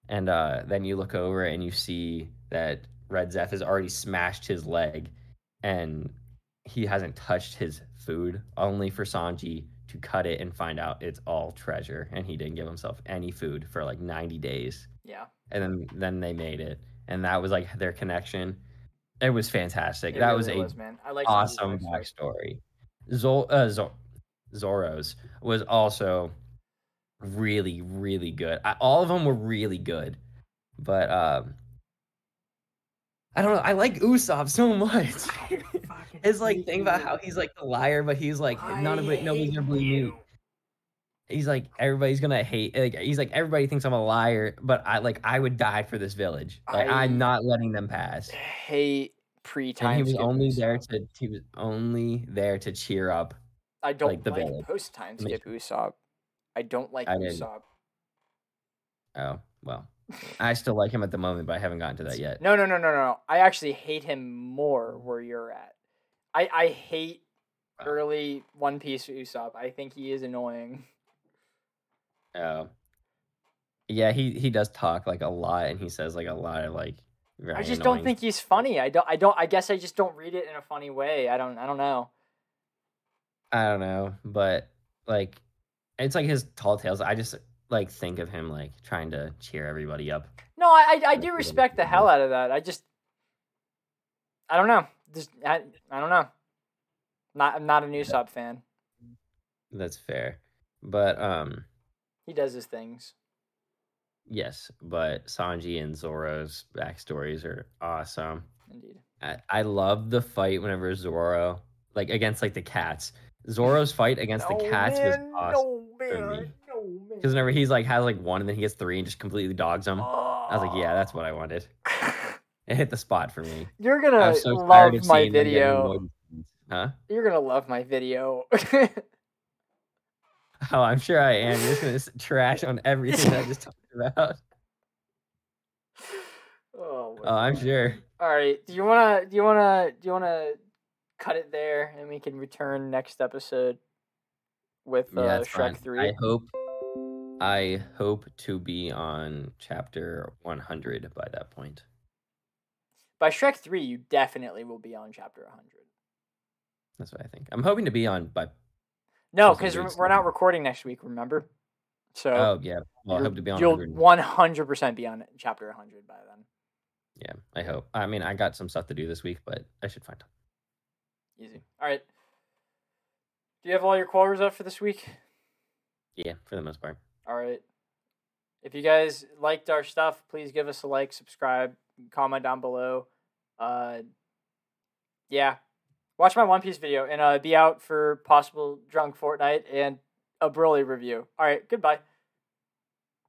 Speaker 2: And uh, then you look over and you see that Red Zeff has already smashed his leg and he hasn't touched his food, only for Sanji to cut it and find out it's all treasure. And he didn't give himself any food for like 90 days.
Speaker 1: Yeah.
Speaker 2: And then, then they made it. And that was like their connection. It was fantastic.
Speaker 1: It
Speaker 2: that was
Speaker 1: really
Speaker 2: a
Speaker 1: man. I like
Speaker 2: awesome backstory. Zol, uh, Zor- Zoro's was also really, really good. I, all of them were really good, but um, I don't know. I like Usopp so much. His like thing about how he's like the liar, but he's like none of it. Nobody's gonna believe me. He's like everybody's gonna hate. Like he's like everybody thinks I'm a liar, but I like I would die for this village. Like
Speaker 1: I-
Speaker 2: I'm not letting them pass.
Speaker 1: hate pre-time.
Speaker 2: He was only there to he was only there to cheer up.
Speaker 1: I don't
Speaker 2: like, the
Speaker 1: like
Speaker 2: village.
Speaker 1: post-time
Speaker 2: I
Speaker 1: skip Usopp. I don't like
Speaker 2: I.
Speaker 1: Usopp.
Speaker 2: Oh well, I still like him at the moment, but I haven't gotten to that yet.
Speaker 1: No, no, no, no, no. I actually hate him more where you're at. I I hate early One Piece Usopp. I think he is annoying.
Speaker 2: Oh, Yeah, he he does talk like a lot, and he says like a lot of like. Very
Speaker 1: I just
Speaker 2: annoying
Speaker 1: don't think he's funny. I don't. I don't. I guess I just don't read it in a funny way. I don't. I don't know.
Speaker 2: I don't know, but like, it's like his tall tales. I just like think of him like trying to cheer everybody up.
Speaker 1: No, I I, I do respect the hell out of that. I just. I don't know. Just I, I don't know. Not I'm not a Usopp fan.
Speaker 2: That's fair, but um,
Speaker 1: He does his things.
Speaker 2: yes, but Sanji and Zoro's backstories are awesome.
Speaker 1: Indeed.
Speaker 2: I, I love the fight whenever Zoro like against like the cats. Zoro's fight against the cats was awesome
Speaker 1: no. No, man.
Speaker 2: because whenever he's like has like one and then he gets three and just completely dogs them. I was like, yeah, that's what I wanted. Ah. It hit the spot for me.
Speaker 1: You're gonna
Speaker 2: so
Speaker 1: love my
Speaker 2: seeing them getting
Speaker 1: video.
Speaker 2: annoyed with things. Huh?
Speaker 1: You're gonna love my video.
Speaker 2: Oh, I'm sure I am. You're just gonna trash on everything I just talked about.
Speaker 1: oh, my
Speaker 2: Oh, I'm sure.
Speaker 1: All right. Do you wanna? Do you wanna? Do you wanna cut it there, and we can return next episode with uh,
Speaker 2: yeah,
Speaker 1: Shrek
Speaker 2: fine.
Speaker 1: three?
Speaker 2: I hope. I hope to be on chapter 100 by that point.
Speaker 1: By Shrek three, you definitely will be on chapter 100.
Speaker 2: That's what I think. I'm hoping to be on by.
Speaker 1: No, because we're, not recording next week. Remember? So
Speaker 2: Oh yeah. Well, I hope to be on.
Speaker 1: you'll
Speaker 2: 100.
Speaker 1: 100 percent be on chapter 100 by then.
Speaker 2: Yeah, I hope. I mean, I got some stuff to do this week, but I should find time.
Speaker 1: Easy. All right. Do you have all your quarters up for this week?
Speaker 2: Yeah, for the most part.
Speaker 1: All right. If you guys liked our stuff, please give us a like, subscribe, comment down below. Uh, yeah, watch my One Piece video and uh, be out for possible drunk Fortnite and a Broly review. All right, goodbye.